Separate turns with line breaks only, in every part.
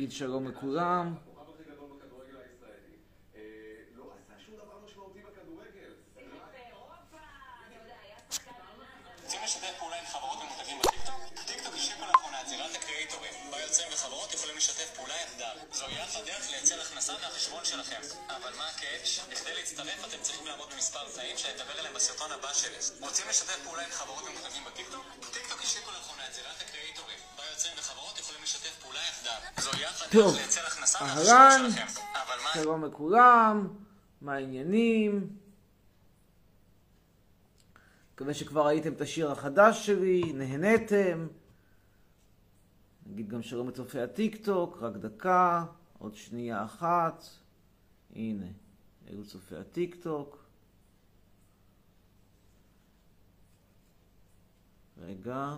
נגיד שלום לכולם.
רוצים לשתף פעולה עם חברות ומותגים בטיקטוק? טיקטוק השיקו לאחרונה את זירת הקריאייטורים,
טוב, אהלן. שלום לכולם, מה העניינים? מקווה שכבר ראיתם את השיר החדש שלי, נהניתם. נגיד גם שלום לצופי הטיק טוק, רק דקה, עוד שנייה אחת. הנה, אלו צופי הטיק טוק. רגע,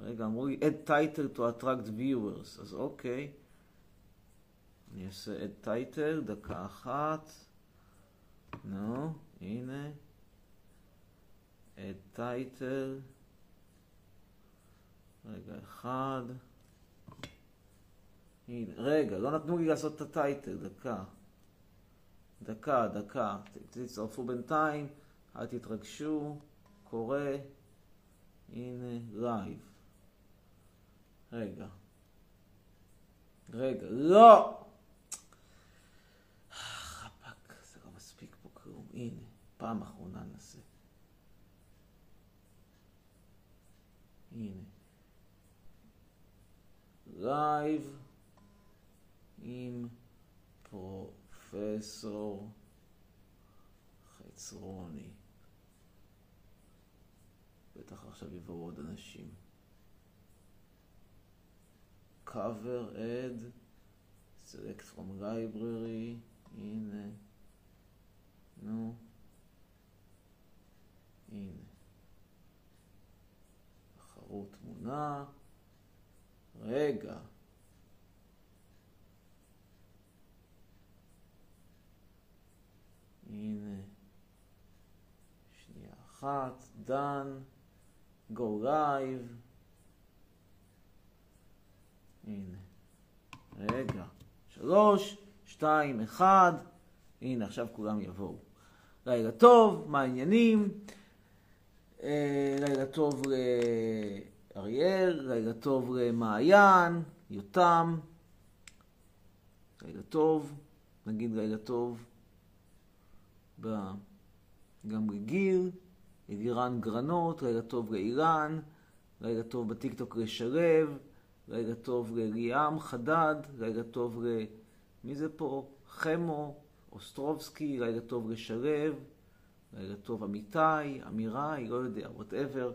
רגע, אמרו לי add title to attract viewers, אז אוקיי. אני אעשה add title, דקה אחת. נו, הנה. add title. רגע אחד. הנה, רגע, לא נתנו לי לעשות את הטייטל, דקה. דקה, דקה. תצטרפו בינתיים, אל תתרגשו, קורא. הנה, לייב. רגע. רגע, לא! חפק, זה לא מספיק פה כלום. הנה, פעם אחרונה ננסה. הנה. לייב עם פרופסור חצרוני. בטח עכשיו יבואו עוד אנשים. cover add, select from library, הנה, נו, הנה. בחרו תמונה, רגע. הנה, שנייה אחת, done, go live. הנה. רגע. שלוש, שתיים, אחד. הנה, עכשיו כולם יבואו. לילה טוב, מה העניינים? אה, לילה טוב לאריאל, לילה טוב למעיין, יותם. לילה טוב, נגיד לילה טוב. גם לגיל, אלירן גרנות, לילה טוב לאילן, לילה טוב בטיקטוק לשלב, לילה טוב לליאם חדד, לילה טוב ל... מי זה פה? חמו, אוסטרובסקי, לילה טוב לשלב, לילה טוב אמיתי, אמיראי, לא יודע, whatever.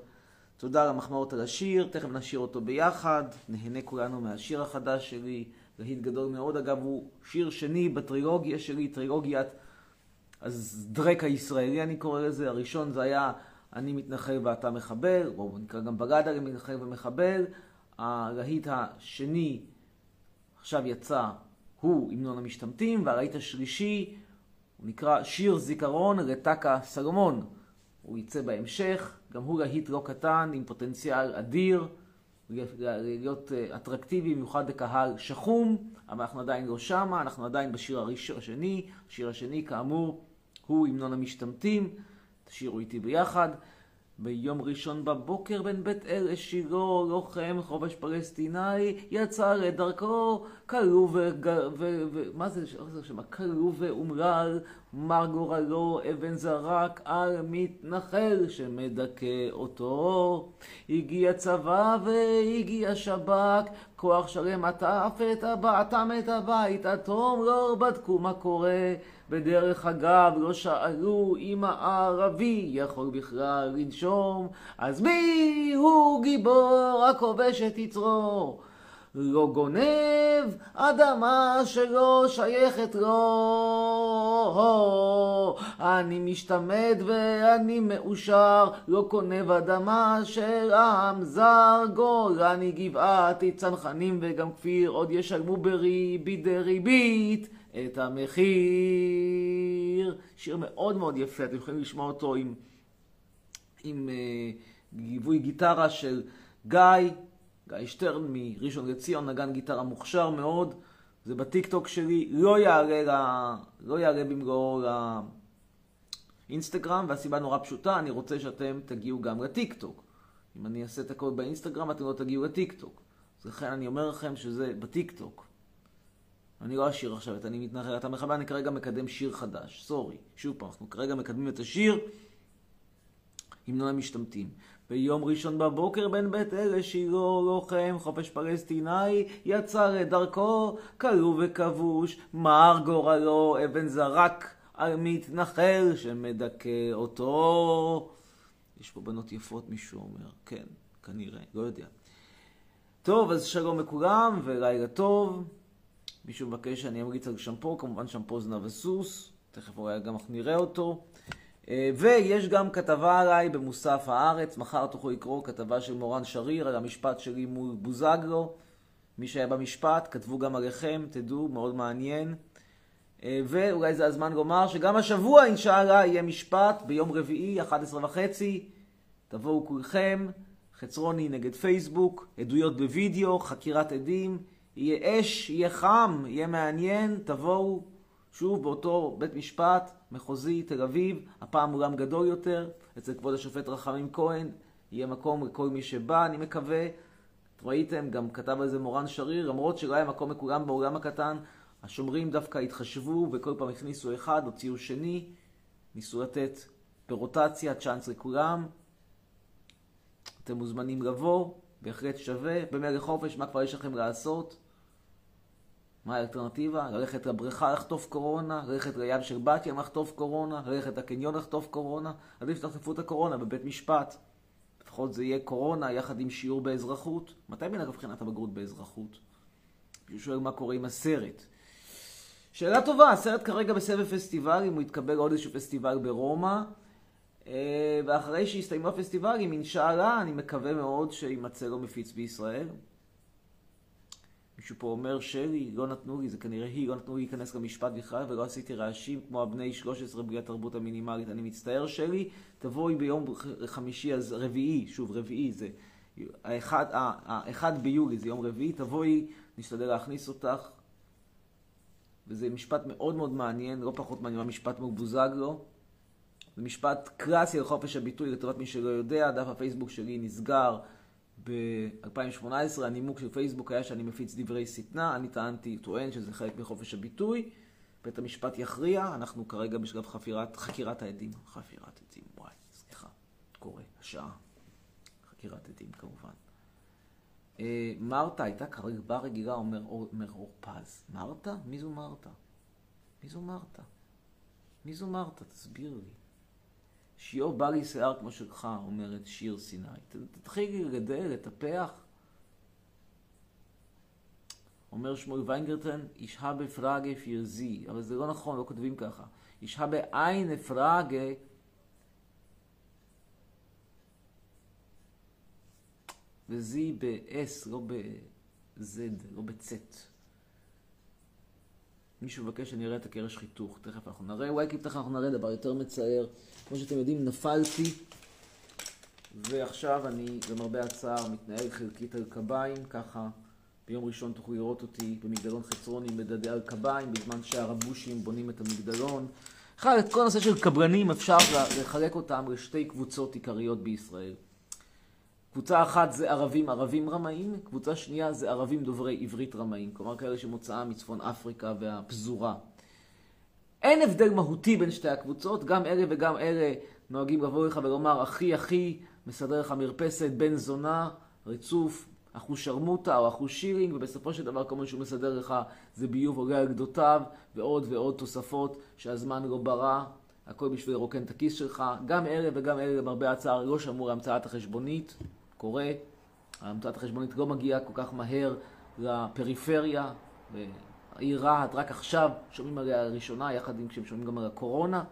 תודה על המחמאות על השיר, תכף נשיר אותו ביחד, נהנה כולנו מהשיר החדש שלי, להיט גדול מאוד. אגב, הוא שיר שני בטרילוגיה שלי, טרילוגיית אז דרק הישראלי אני קורא לזה, הראשון זה היה אני מתנחל ואתה מחבל, או נקרא גם בגדה למתנחל ומחבל. הלהיט השני עכשיו יצא, הוא המנון המשתמטים, והלהיט השלישי הוא נקרא שיר זיכרון לטקה סלומון. הוא יצא בהמשך, גם הוא להיט לא קטן עם פוטנציאל אדיר, להיות אה, אטרקטיבי במיוחד לקהל שחום, אבל אנחנו עדיין לא שמה, אנחנו עדיין בשיר הראשון, השני, השיר השני כאמור הוא המנון המשתמטים, תשאירו איתי ביחד. ביום ראשון בבוקר בן בית אל לשילה, לוחם חופש פלסטיני, יצא לדרכו, כלוא ו... ו... ו... מה זה שם? כלוא ואומלל, מר גורלו, אבן זרק על מתנחל שמדכא אותו. הגיע צבא והגיע שב"כ, כוח שלם עטף את הבית, אטם את הבית, התום לא בדקו מה קורה. בדרך אגב לא שאלו אם הערבי יכול בכלל לנשום, אז מי הוא גיבור הכובש את יצרו? לא גונב אדמה שלא שייכת לו. אני משתמט ואני מאושר, לא גונב אדמה של עם זר. גולני, גבעתי, צנחנים וגם כפיר עוד ישלמו בריבית דריבית את המחיר. שיר מאוד מאוד יפה, אתם יכולים לשמוע אותו עם, עם uh, גיבוי גיטרה של גיא, גיא שטרן מראשון לציון, נגן גיטרה מוכשר מאוד, זה בטיקטוק שלי, לא יעלה, לה, לא יעלה במלואו לאינסטגרם, והסיבה נורא פשוטה, אני רוצה שאתם תגיעו גם לטיקטוק. אם אני אעשה את הכל באינסטגרם, אתם לא תגיעו לטיקטוק. אז לכן אני אומר לכם שזה בטיקטוק. אני לא אשיר עכשיו את אני מתנחל, אתה מחבל, אני כרגע מקדם שיר חדש, sorry. שוב פעם, אנחנו כרגע מקדמים את השיר המנון המשתמטים. ביום ראשון בבוקר בן בית אלה שירו לוחם חופש פלסטיני יצא לדרכו כלוא וכבוש מר גורלו אבן זרק על מתנחל שמדכא אותו. יש פה בנות יפות מישהו אומר, כן, כנראה, לא יודע. טוב, אז שלום לכולם ולילה טוב. מישהו מבקש שאני אמריץ על שמפו, כמובן שמפו זנב וסוס, תכף אולי גם נראה אותו. אה, ויש גם כתבה עליי במוסף הארץ, מחר תוכלו לקרוא כתבה של מורן שריר על המשפט שלי מול בוזגלו. מי שהיה במשפט, כתבו גם עליכם, תדעו, מאוד מעניין. אה, ואולי זה הזמן לומר שגם השבוע, אינשאללה, יהיה משפט ביום רביעי, 11 וחצי. תבואו כולכם, חצרוני נגד פייסבוק, עדויות בווידאו, חקירת עדים. יהיה אש, יהיה חם, יהיה מעניין, תבואו שוב באותו בית משפט מחוזי תל אביב, הפעם אולם גדול יותר, אצל כבוד השופט רחמים כהן, יהיה מקום לכל מי שבא, אני מקווה. ראיתם, גם כתב על זה מורן שריר, למרות שלא היה מקום לכולם באולם הקטן, השומרים דווקא התחשבו וכל פעם הכניסו אחד, הוציאו שני, ניסו לתת ברוטציה, צ'אנס לכולם. אתם מוזמנים לבוא, בהחלט שווה. במלך חופש, מה כבר יש לכם לעשות? מה האלטרנטיבה? ללכת לבריכה לחטוף קורונה, ללכת לים של בת ים לחטוף קורונה, ללכת לקניון לחטוף קורונה, עדיף שתחטפו את הקורונה בבית משפט. לפחות זה יהיה קורונה יחד עם שיעור באזרחות. מתי מנהג בחינת הבגרות באזרחות? מישהו שואל מה קורה עם הסרט. שאלה טובה, הסרט כרגע בסבב פסטיבלים, הוא יתקבל עוד איזשהו פסטיבל ברומא. אה, ואחרי שיסתיימו הפסטיבלים, אינשאללה, אני מקווה מאוד שימצא לו מפיץ בישראל. מישהו פה אומר, שלי, לא נתנו לי, זה כנראה היא, לא נתנו לי להיכנס למשפט בכלל, ולא עשיתי רעשים כמו הבני 13 בלי התרבות המינימלית. אני מצטער, שלי, תבואי ביום חמישי, אז רביעי, שוב, רביעי זה, האחד, האחד ביולי זה יום רביעי, תבואי, נשתדל להכניס אותך. וזה משפט מאוד מאוד מעניין, לא פחות מעניין מהמשפט מבוזגלו. זה משפט קלאסי על חופש הביטוי, לטובת מי שלא יודע, דף הפייסבוק שלי נסגר. ב-2018 הנימוק של פייסבוק היה שאני מפיץ דברי שטנה, אני טענתי, טוען שזה חלק מחופש הביטוי. בית המשפט יכריע, אנחנו כרגע בשלב חפירת, חקירת העדים. חפירת עדים, וואי, סליחה, קורה, השעה. חקירת עדים כמובן. אה, מרתה הייתה כרגע רגילה, אומר אור פז. מרתה? מי זו מרתה? מי זו מרתה? מי זו מרתה? תסביר לי. שיעור בא לי שיער כמו שלך, אומרת שיר סיני. תתחילי לגדל, לטפח. אומר שמואל ויינגרטן, אישה בפראגה פירזי, אבל זה לא נכון, לא כותבים ככה. אישה בעין פראגה וזי ב-S, לא ב-Z, לא ב-Z. מישהו מבקש שאני אראה את הקרש חיתוך, תכף אנחנו נראה, אולי תכף אנחנו נראה דבר יותר מצער. כמו שאתם יודעים, נפלתי, ועכשיו אני, למרבה הצער, מתנהל חלקית על קביים, ככה ביום ראשון תוכלו לראות אותי במגדלון חצרוני מדדה על קביים, בזמן שהרבושים בונים את המגדלון. בכלל, את כל הנושא של קברנים אפשר לחלק אותם לשתי קבוצות עיקריות בישראל. קבוצה אחת זה ערבים ערבים רמאים, קבוצה שנייה זה ערבים דוברי עברית רמאים, כלומר כאלה שמוצאם מצפון אפריקה והפזורה. אין הבדל מהותי בין שתי הקבוצות, גם אלה וגם אלה נוהגים לבוא לך ולומר, אחי אחי, מסדר לך מרפסת, בן זונה, ריצוף, אחושרמוטה או אחושירינג, ובסופו של דבר כל מה שהוא מסדר לך זה ביוב עולה על גדותיו, ועוד ועוד תוספות שהזמן לא ברא, הכל בשביל לרוקן את הכיס שלך. גם אלה וגם אלה, למרבה הצער, לא שמעו להמצאת החשבונית, קורה. המצאת החשבונית לא מגיעה כל כך מהר לפריפריה. העיר רהט, רק עכשיו שומעים עליה לראשונה, יחד עם כשהם שומעים גם על הקורונה.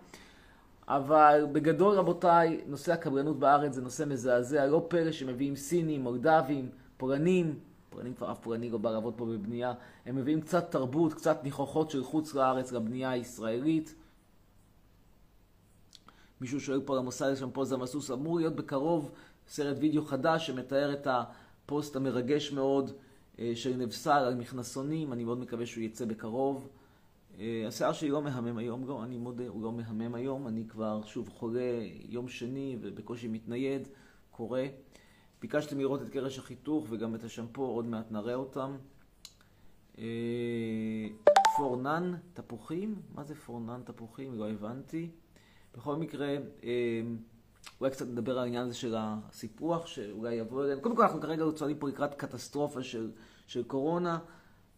אבל בגדול, רבותיי, נושא הקברנות בארץ זה נושא מזעזע. לא פלא שמביאים סינים, מולדבים, פולנים, פולנים כבר אף פולני לא בא לעבוד פה בבנייה, הם מביאים קצת תרבות, קצת ניחוחות של חוץ לארץ לבנייה הישראלית. מישהו שואל פה על המוסד לשם פוזה מסוס, אמור להיות בקרוב סרט וידאו חדש שמתאר את הפוסט המרגש מאוד אה, של נבסל על מכנסונים, אני מאוד מקווה שהוא יצא בקרוב. אה, השיער שלי לא מהמם היום, לא, אני מודה, הוא לא מהמם היום, אני כבר שוב חולה יום שני ובקושי מתנייד, קורה. ביקשתם לראות את קרש החיתוך וגם את השמפו, עוד מעט נראה אותם. אה, פורנן תפוחים? מה זה פורנן תפוחים? לא הבנתי. בכל מקרה, אולי קצת נדבר על העניין הזה של הסיפוח, שאולי יבוא אלינו. קודם כל, אנחנו כרגע צועדים פה לקראת קטסטרופה של, של קורונה.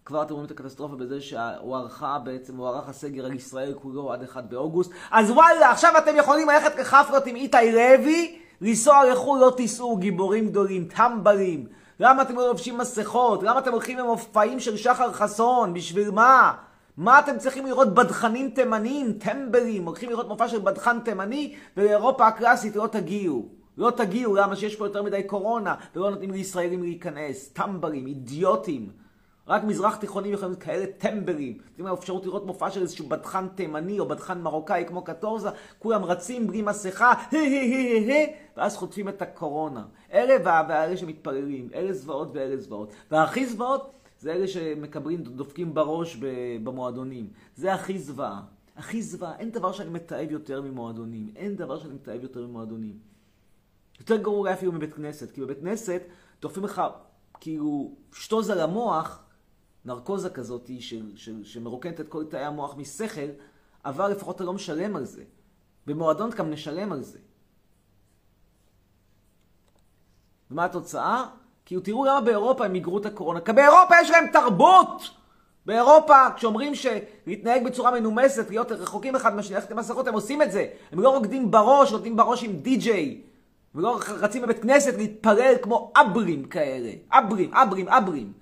כבר אתם רואים את הקטסטרופה בזה שהוארכה בעצם, הוארך הסגר על ישראל כולו עד 1 באוגוסט. אז וואלה, עכשיו אתם יכולים ללכת כחפרות עם איתי לוי, לנסוע לחו"ל, לא תיסעו, גיבורים גדולים, טמבלים. למה אתם לא לובשים מסכות? למה אתם הולכים למופעים של שחר חסון? בשביל מה? מה אתם צריכים לראות בדחנים תימנים, טמבלים? הולכים לראות מופע של בדחן תימני, ולאירופה הקלאסית לא תגיעו. לא תגיעו, למה שיש פה יותר מדי קורונה, ולא נותנים לישראלים להיכנס. טמבלים, אידיוטים. רק מזרח תיכונים יכולים להיות כאלה טמבלים. נותנים להם אפשרות לראות מופע של איזשהו בדחן תימני או בדחן מרוקאי כמו קטורזה, כולם רצים בלי מסכה, ואז חוטפים את הקורונה. אלה ואלה שמתפללים, אלה זוועות ואלה זוועות. והכי זוועות זה אלה שמקבלים, דופקים בראש במועדונים. זה הכי זוועה. הכי זוועה. אין דבר שאני מתעב יותר ממועדונים. אין דבר שאני מתעב יותר ממועדונים. יותר גרוע אפילו מבית כנסת. כי בבית כנסת דופקים לך כאילו שטוז על המוח, נרקוזה כזאת שמרוקנת את כל תאי המוח משכל, אבל לפחות אתה לא משלם על זה. במועדון גם נשלם על זה. ומה התוצאה? כאילו תראו למה באירופה הם מיגרו את הקורונה. כי באירופה יש להם תרבות! באירופה, כשאומרים שלהתנהג בצורה מנומסת, להיות רחוקים אחד מהשני, ללכת למסכות, הם עושים את זה. הם לא רוקדים בראש, נותנים בראש עם די-ג'יי. ולא רצים בבית כנסת להתפלל כמו אברים כאלה. אברים, אברים, אברים.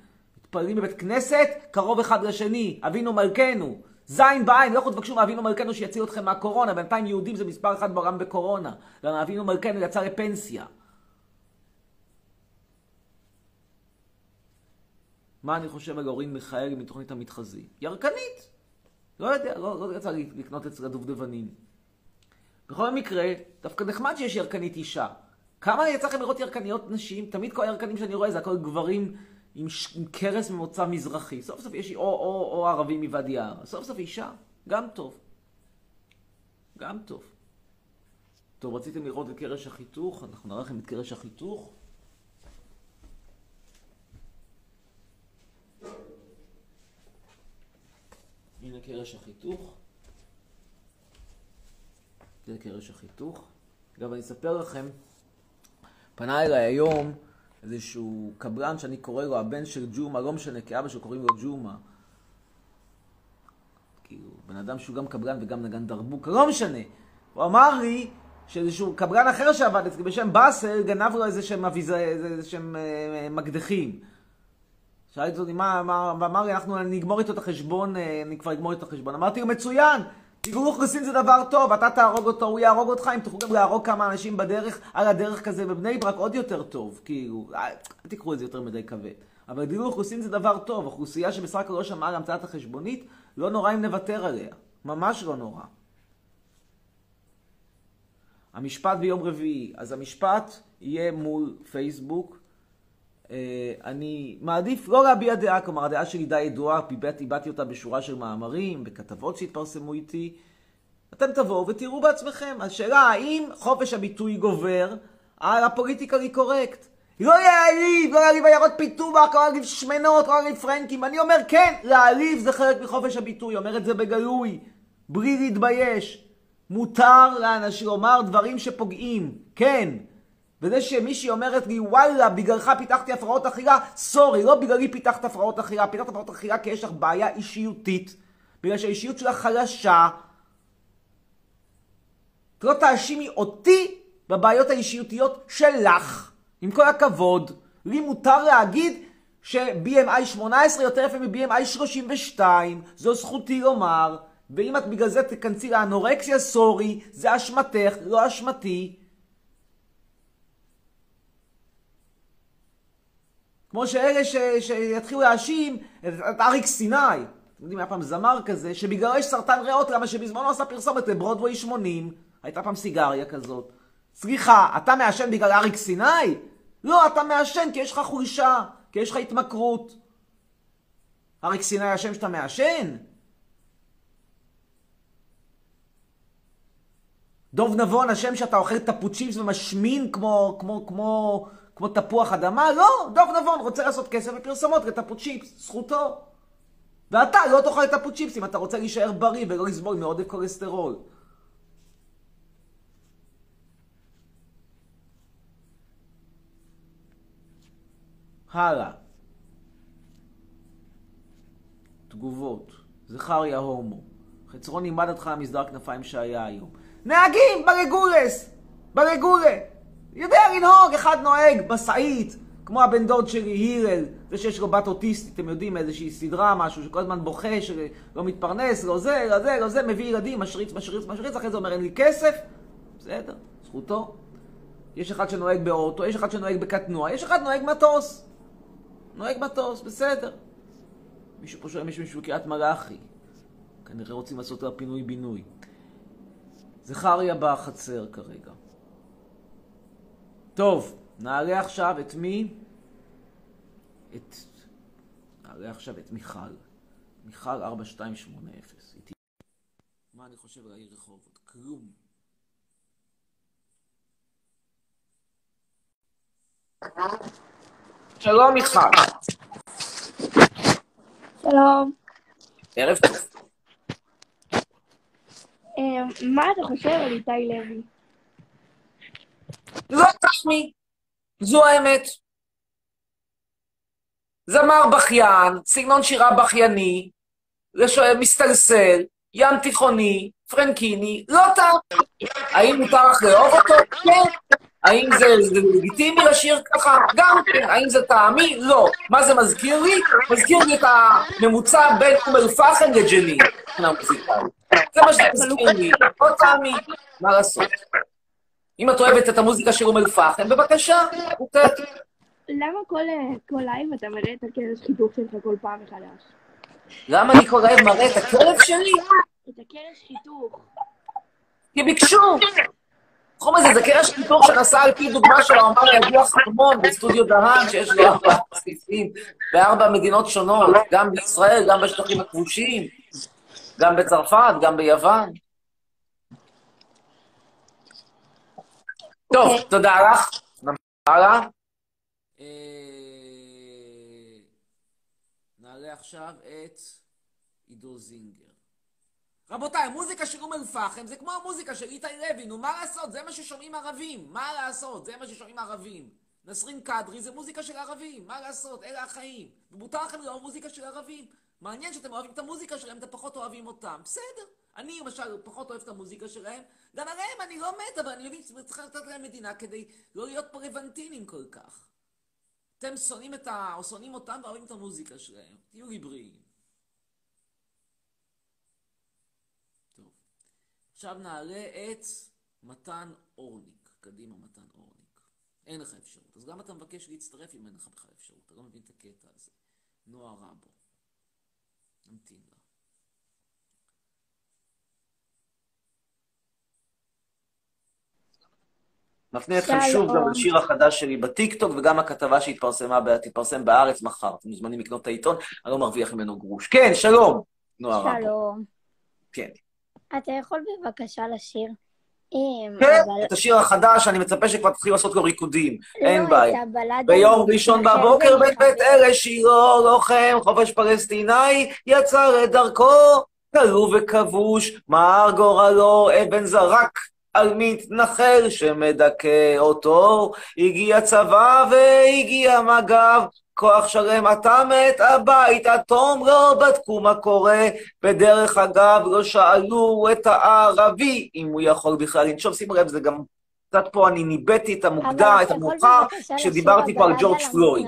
מתפללים בבית כנסת, קרוב אחד לשני, אבינו מלכנו. זין בעין, לכו תבקשו מאבינו מלכנו שיציל אתכם מהקורונה. בינתיים יהודים זה מספר אחד בעולם בקורונה. אבינו מלכנו יצא לפנסיה. מה אני חושב על אורין מיכאלי מתוכנית המתחזי? ירקנית. לא יודע, לא, לא יצא לי לקנות אצל הדובדבנים. בכל מקרה, דווקא נחמד שיש ירקנית אישה. כמה יצא לכם לראות ירקניות נשים? תמיד כל הירקנים שאני רואה זה הכל גברים עם, ש... עם קרס ממוצא מזרחי. סוף סוף יש או, או, או ערבי מוואדי ערה. סוף סוף אישה. גם טוב. גם טוב. טוב, רציתם לראות את קרש החיתוך? אנחנו נראה לכם את קרש החיתוך. קרש החיתוך. זה קרש החיתוך. אגב, אני אספר לכם, פנה אליי היום איזשהו קבלן שאני קורא לו הבן של ג'ומה, לא משנה, כי אבא שלו קוראים לו ג'ומה. כאילו, בן אדם שהוא גם קבלן וגם נגן דרבוק, לא משנה. הוא אמר לי שאיזשהו קבלן אחר שעבד אצלי בשם באסל, גנב לו איזה שהם אביזה, איזה שהם אה, מקדחים. שאלתי אותי, מה, מה, ואמר לי, אנחנו נגמור איתו את החשבון, אה, אני כבר אגמור איתו את החשבון. אמרתי לו, מצוין, תגבור אוכלוסין זה דבר טוב, אתה תהרוג אותו, הוא יהרוג אותך, אם תוכלו גם להרוג כמה אנשים בדרך, על הדרך כזה בבני ברק, עוד יותר טוב, כאילו, אל תקחו את זה יותר מדי כבד. אבל דיבור אוכלוסין זה דבר טוב, אוכלוסייה שבסך הכל לא שמעה על המצאת החשבונית, לא נורא אם נוותר עליה, ממש לא נורא. המשפט ביום רביעי, אז המשפט יהיה מול פייסבוק, אה, אני מעדיף לא להביע דעה, כלומר הדעה שלי די ידועה, הבעתי אותה בשורה של מאמרים, בכתבות שהתפרסמו איתי. אתם תבואו ותראו בעצמכם. השאלה האם חופש הביטוי גובר על הפוליטיקלי קורקט. לא להעליב, לא להעליב עיירות פיתוח, לא להעליב שמנות, לא להעליב פרנקים. אני אומר כן, להעליב זה חלק מחופש הביטוי, אומר את זה בגלוי, בלי להתבייש. מותר לאנשים לומר דברים שפוגעים, כן. וזה שמישהי אומרת לי, וואלה, בגללך פיתחתי הפרעות אכילה, סורי, לא בגללי פיתחת הפרעות אכילה, פיתחת הפרעות אכילה כי יש לך בעיה אישיותית, בגלל שהאישיות שלך חלשה. את לא תאשימי אותי בבעיות האישיותיות שלך. עם כל הכבוד, לי מותר להגיד ש-BMI 18 יותר יפה מ-BMI 32, זו זכותי לומר, ואם את בגלל זה תיכנסי לאנורקסיה, סורי, זה אשמתך, לא אשמתי. כמו שאלה ש... שיתחילו להאשים את, אריק סיני, אתם יודעים, היה פעם זמר כזה, שבגללו יש סרטן ריאות, למה שבזמנו עשה פרסומת לברודווי 80. הייתה פעם סיגריה כזאת. סליחה, אתה מעשן בגלל אריק סיני? לא, אתה מעשן כי יש לך חולשה, כי יש לך התמכרות. אריק סיני השם שאתה מעשן? דוב נבון השם שאתה אוכל טפוצ'יפס ומשמין כמו, כמו, כמו, כמו תפוח אדמה? לא, דוב נבון רוצה לעשות כסף בפרסומות לטפוצ'יפס, זכותו. ואתה לא תאכל טפוצ'יפס אם אתה רוצה להישאר בריא ולא לסבול מעודף כולסטרול. הלאה. תגובות. זכריה הומו. חצרון לימד אותך המסדר כנפיים שהיה היום. נהגים ברגולס! ברגולה! יודע לנהוג, אחד נוהג משאית, כמו הבן דוד שלי, הירל, זה שיש לו בת אוטיסטית, אתם יודעים, איזושהי סדרה, משהו שכל הזמן בוכה, שלא מתפרנס, לא זה, לא זה, לא זה, מביא ילדים, משריץ, משריץ, משריץ, אחרי זה אומר, אין לי כסף. בסדר, זכותו. יש אחד שנוהג באוטו, יש אחד שנוהג בקטנוע, יש אחד נוהג מטוס. נוהג מטוס, בסדר. מישהו פה שואל מישהו בקריית מלאכי. כנראה רוצים לעשות לה פינוי-בינוי. זכריה בחצר כרגע. טוב, נעלה עכשיו את מי? את... נעלה עכשיו את מיכל. מיכל 4280. איתי. מה אני חושב על העיר רחובות? כלום. שלום מיכל.
שלום.
ערב טוב.
אה, מה אתה חושב על איתי לוי?
זו תחמי, זו האמת. זמר בכיין, סגנון שירה בכייני, מסתלסל, ים תיכוני, פרנקיני, לא טעם. האם מותר לך לאהוב אותו? כן. האם זה, זה לגיטימי לשיר ככה? גם כן. האם זה טעמי? לא. מה זה מזכיר לי? מזכיר לי את הממוצע בין אום אל-פחם לג'נין. זה מה שזה מזכיר לי. לא טעמי, מה לעשות? אם את אוהבת את המוזיקה של אום אל-פחם, בבקשה, מותרת.
למה כל, אה, לייב אתה מראה את הקרש חיתוך שלך כל פעם מחדש?
למה אני כל לייב מראה את הכלב שלי?
את הקרש חיתוך.
כי ביקשו. התחום הזה זה קרש חיתוך שנעשה על פי דוגמה של האומן הידוע חרמון בסטודיו דהן, שיש לו ארבע סעיפים בארבע מדינות שונות, גם בישראל, גם בשטחים הכבושים, גם בצרפת, גם ביוון. טוב, תודה לך. נמשיך הלאה. נעלה עכשיו את עידו זינגר. רבותיי, המוזיקה של אום אל-פחם זה כמו המוזיקה של איתי לוי, נו מה לעשות? זה מה ששומעים ערבים, מה לעשות? זה מה ששומעים ערבים. נסרין קדרי זה מוזיקה של ערבים, מה לעשות? אלה החיים. ומותר לכם לאהוב מוזיקה של ערבים. מעניין שאתם אוהבים את המוזיקה שלהם, אתם פחות אוהבים אותם. בסדר. אני למשל פחות אוהב את המוזיקה שלהם, גם עליהם אני לא מת, אבל אני מבין שצריך לתת להם מדינה כדי לא להיות פרבנטינים כל כך. אתם שונאים את ה... או שונאים אותם ואוהבים את המוזיקה שלהם. תהיו לי בריאים. טוב. עכשיו נעלה את מתן אורניק. קדימה, מתן אורניק. אין לך אפשרות. אז גם אתה מבקש להצטרף אם אין לך בכלל אפשרות. אתה לא מבין את הקטע הזה. נועה רבו. נמתין לה. מפנה אתכם שוב גם לשיר החדש שלי בטיקטוק, וגם הכתבה שהתפרסמה, תתפרסם בארץ מחר. אתם מוזמנים לקנות את העיתון, אני לא מרוויח ממנו גרוש. כן, שלום, נועה רבו.
שלום.
כן.
אתה יכול בבקשה לשיר?
כן, את השיר החדש, אני מצפה שכבר תתחילו לעשות לו ריקודים, אין בעיה. ביום ראשון בבוקר בית בית אלה שירו לוחם, חופש פלסטיני, יצר את דרכו, כלוא וכבוש, מר גורלו, אבן זרק. על מתנחל שמדכא אותו, הגיע צבא והגיע מג"ב, כוח שלם אתה מת הבית, התום לא בדקו מה קורה, בדרך אגב לא שאלו את הערבי אם הוא יכול בכלל לנשום, שימו לב, זה גם קצת פה אני ניבאתי את המוקדם, את המאוחר, כשדיברתי פה על ג'ורג' פלויד.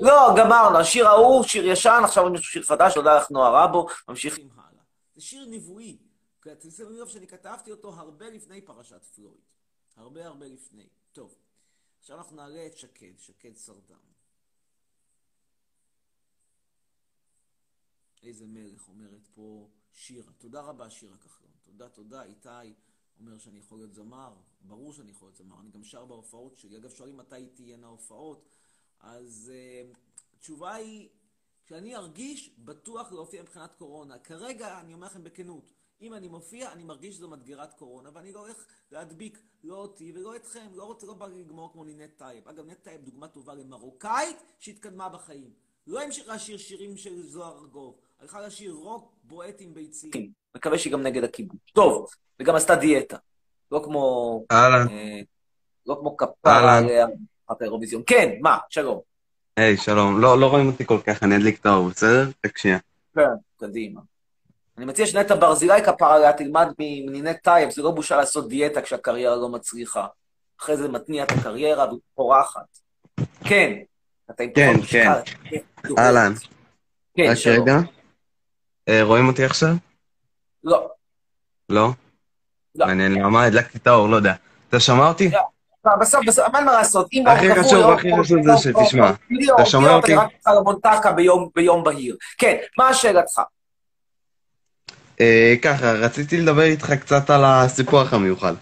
לא, גמרנו, השיר ההוא, שיר ישן, עכשיו יש שיר חדש, תודה לך נועה רבו, ממשיכים הלאה. זה שיר נבואי. שימו לב שאני כתבתי אותו הרבה לפני פרשת פלויד. הרבה הרבה לפני. טוב, עכשיו אנחנו נעלה את שקד, שקד סרדם. איזה מלך, אומרת פה שירה. תודה רבה, שירה כחלון. תודה, תודה, איתי. אומר שאני יכול להיות זמר, ברור שאני יכול להיות זמר, אני גם שר בהופעות שלי. אגב, שואלים מתי תהיינה הופעות, אז אה, התשובה היא, כשאני ארגיש, בטוח להופיע מבחינת קורונה. כרגע, אני אומר לכם בכנות, אם אני מופיע, אני מרגיש שזו מדגרת קורונה, ואני לא הולך להדביק לא אותי ולא אתכם, לא רוצה, לא בא לגמור כמו נינט טייב. אגב, נינט טייב דוגמה טובה למרוקאית שהתקדמה בחיים. לא המשיכה לשיר שירים של זוהר ארגוב, הלכה לשיר רוק בועט עם ביצים. מקווה שהיא גם נגד הכיבוש. טוב, וגם עשתה דיאטה. לא כמו...
אהלן.
אה, לא כמו כפרה. עליה, אחת האירוויזיון. כן, מה? שלום.
היי, שלום. לא, לא רואים אותי כל כך, אני אדליק את האור, בסדר? רק שנייה.
כן. קדימה. אני מציע שנטע ברזילי כפרה עליה תלמד מנינט טייב, זה לא בושה לעשות דיאטה כשהקריירה לא מצליחה. אחרי זה מתניע את הקריירה והיא פורחת. כן. אתה עם
כן.
כן.
אהלן.
כן,
רק
שלום.
רגע. אה, רואים אותי עכשיו?
לא.
לא?
לא.
מעניין למה, הדלקתי את האור, לא יודע. אתה שומע אותי?
לא. לא, בסוף, בסוף, אין מה לעשות. אם
הכי חשוב, הכי חשוב זה שתשמע. אתה שומע אותי?
אני רק צריכה למונטקה ביום- ביום בהיר. כן, מה שאלתך?
אה, ככה, רציתי לדבר איתך קצת על הסיפוח המיוחד.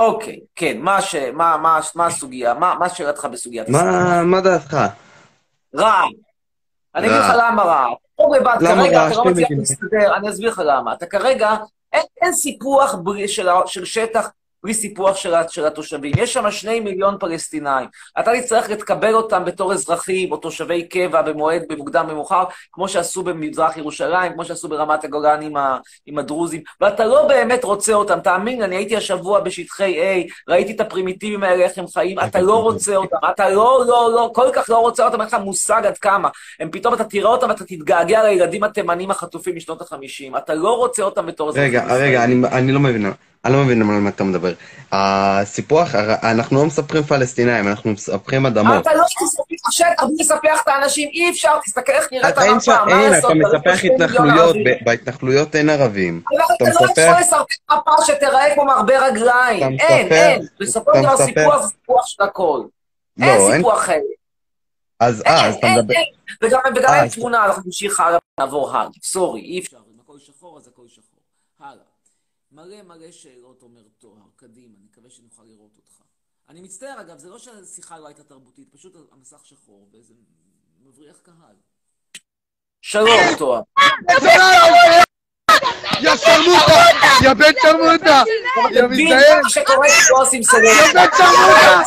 אוקיי, כן, מה הש- מה- מה- מה הסוגיה? מה מה שאלתך בסוגיית
מה מה דעתך?
רע. אני אגיד. לך למה רע. לבד,
למה
כרגע
רע?
אתה לא מצליח. להסתדר, אני אסביר לך למה. אתה כרגע, אין, אין סיפוח של, של שטח בלי סיפוח של, של התושבים. יש שם שני מיליון פלסטינאים. אתה תצטרך לקבל אותם בתור אזרחים או תושבי קבע במועד, במוקדם במאוחר, כמו שעשו במזרח ירושלים, כמו שעשו ברמת הגולן עם, ה, עם הדרוזים, ואתה לא באמת רוצה אותם. תאמין לי, אני הייתי השבוע בשטחי A, ראיתי את הפרימיטיבים האלה, איך הם חיים, אתה לא רוצה אותם, אתה לא, לא, לא, כל כך לא רוצה אותם, אין לך מושג עד כמה. הם פתאום, אתה תראה אותם ואתה תתגעגע לילדים התימנים החטופים משנות החמישים. אתה לא רוצה אותם בתור אזרחים
רגע. רגע, אני, אני לא מבין, אני לא מבין על מה אתה מדבר. הסיפוח, אנחנו לא מספרים פלסטינאים, אנחנו מספרים אדמות.
אתה לא מספח בלי לספח את האנשים, אי אפשר, תסתכל איך נראית
אתה אין
המפה, מה
אין,
לעשות?
אתה
ברור
מספח התנחלויות, בהתנחלויות אין ערבים. אתה
אתה לא
מספח-
יכול לסרטט מפה שתיראה כמו מרבה רגליים.
אתה
אין,
מספח-
אין. בסופו של
אתה
דבר
מספח-
סיפוח זה סיפוח של הכל.
לא,
אין
אין,
סיפוח אחר.
אז אה, אז
אין,
אתה
אין,
מדבר,
אין. וגם
אה,
אין תמונה, אנחנו נמשיך הלאה, נעבור הלאה. סורי, אי אפשר. אם הכל שחור, אז הכל שחור. מלא מלא שאלות, אומר טוהר. קדימה, אני מקווה שנוכל לראות אותך. אני מצטער, אגב, זה לא שהשיחה לא הייתה תרבותית, פשוט המסך שחור, וזה מבריח קהל. שלום, טוהר.
יא שרמוטה! יא בן שרמוטה! יא מזדיין!
מה שקורה עושים סלקציה.
יא בן שרמוטה!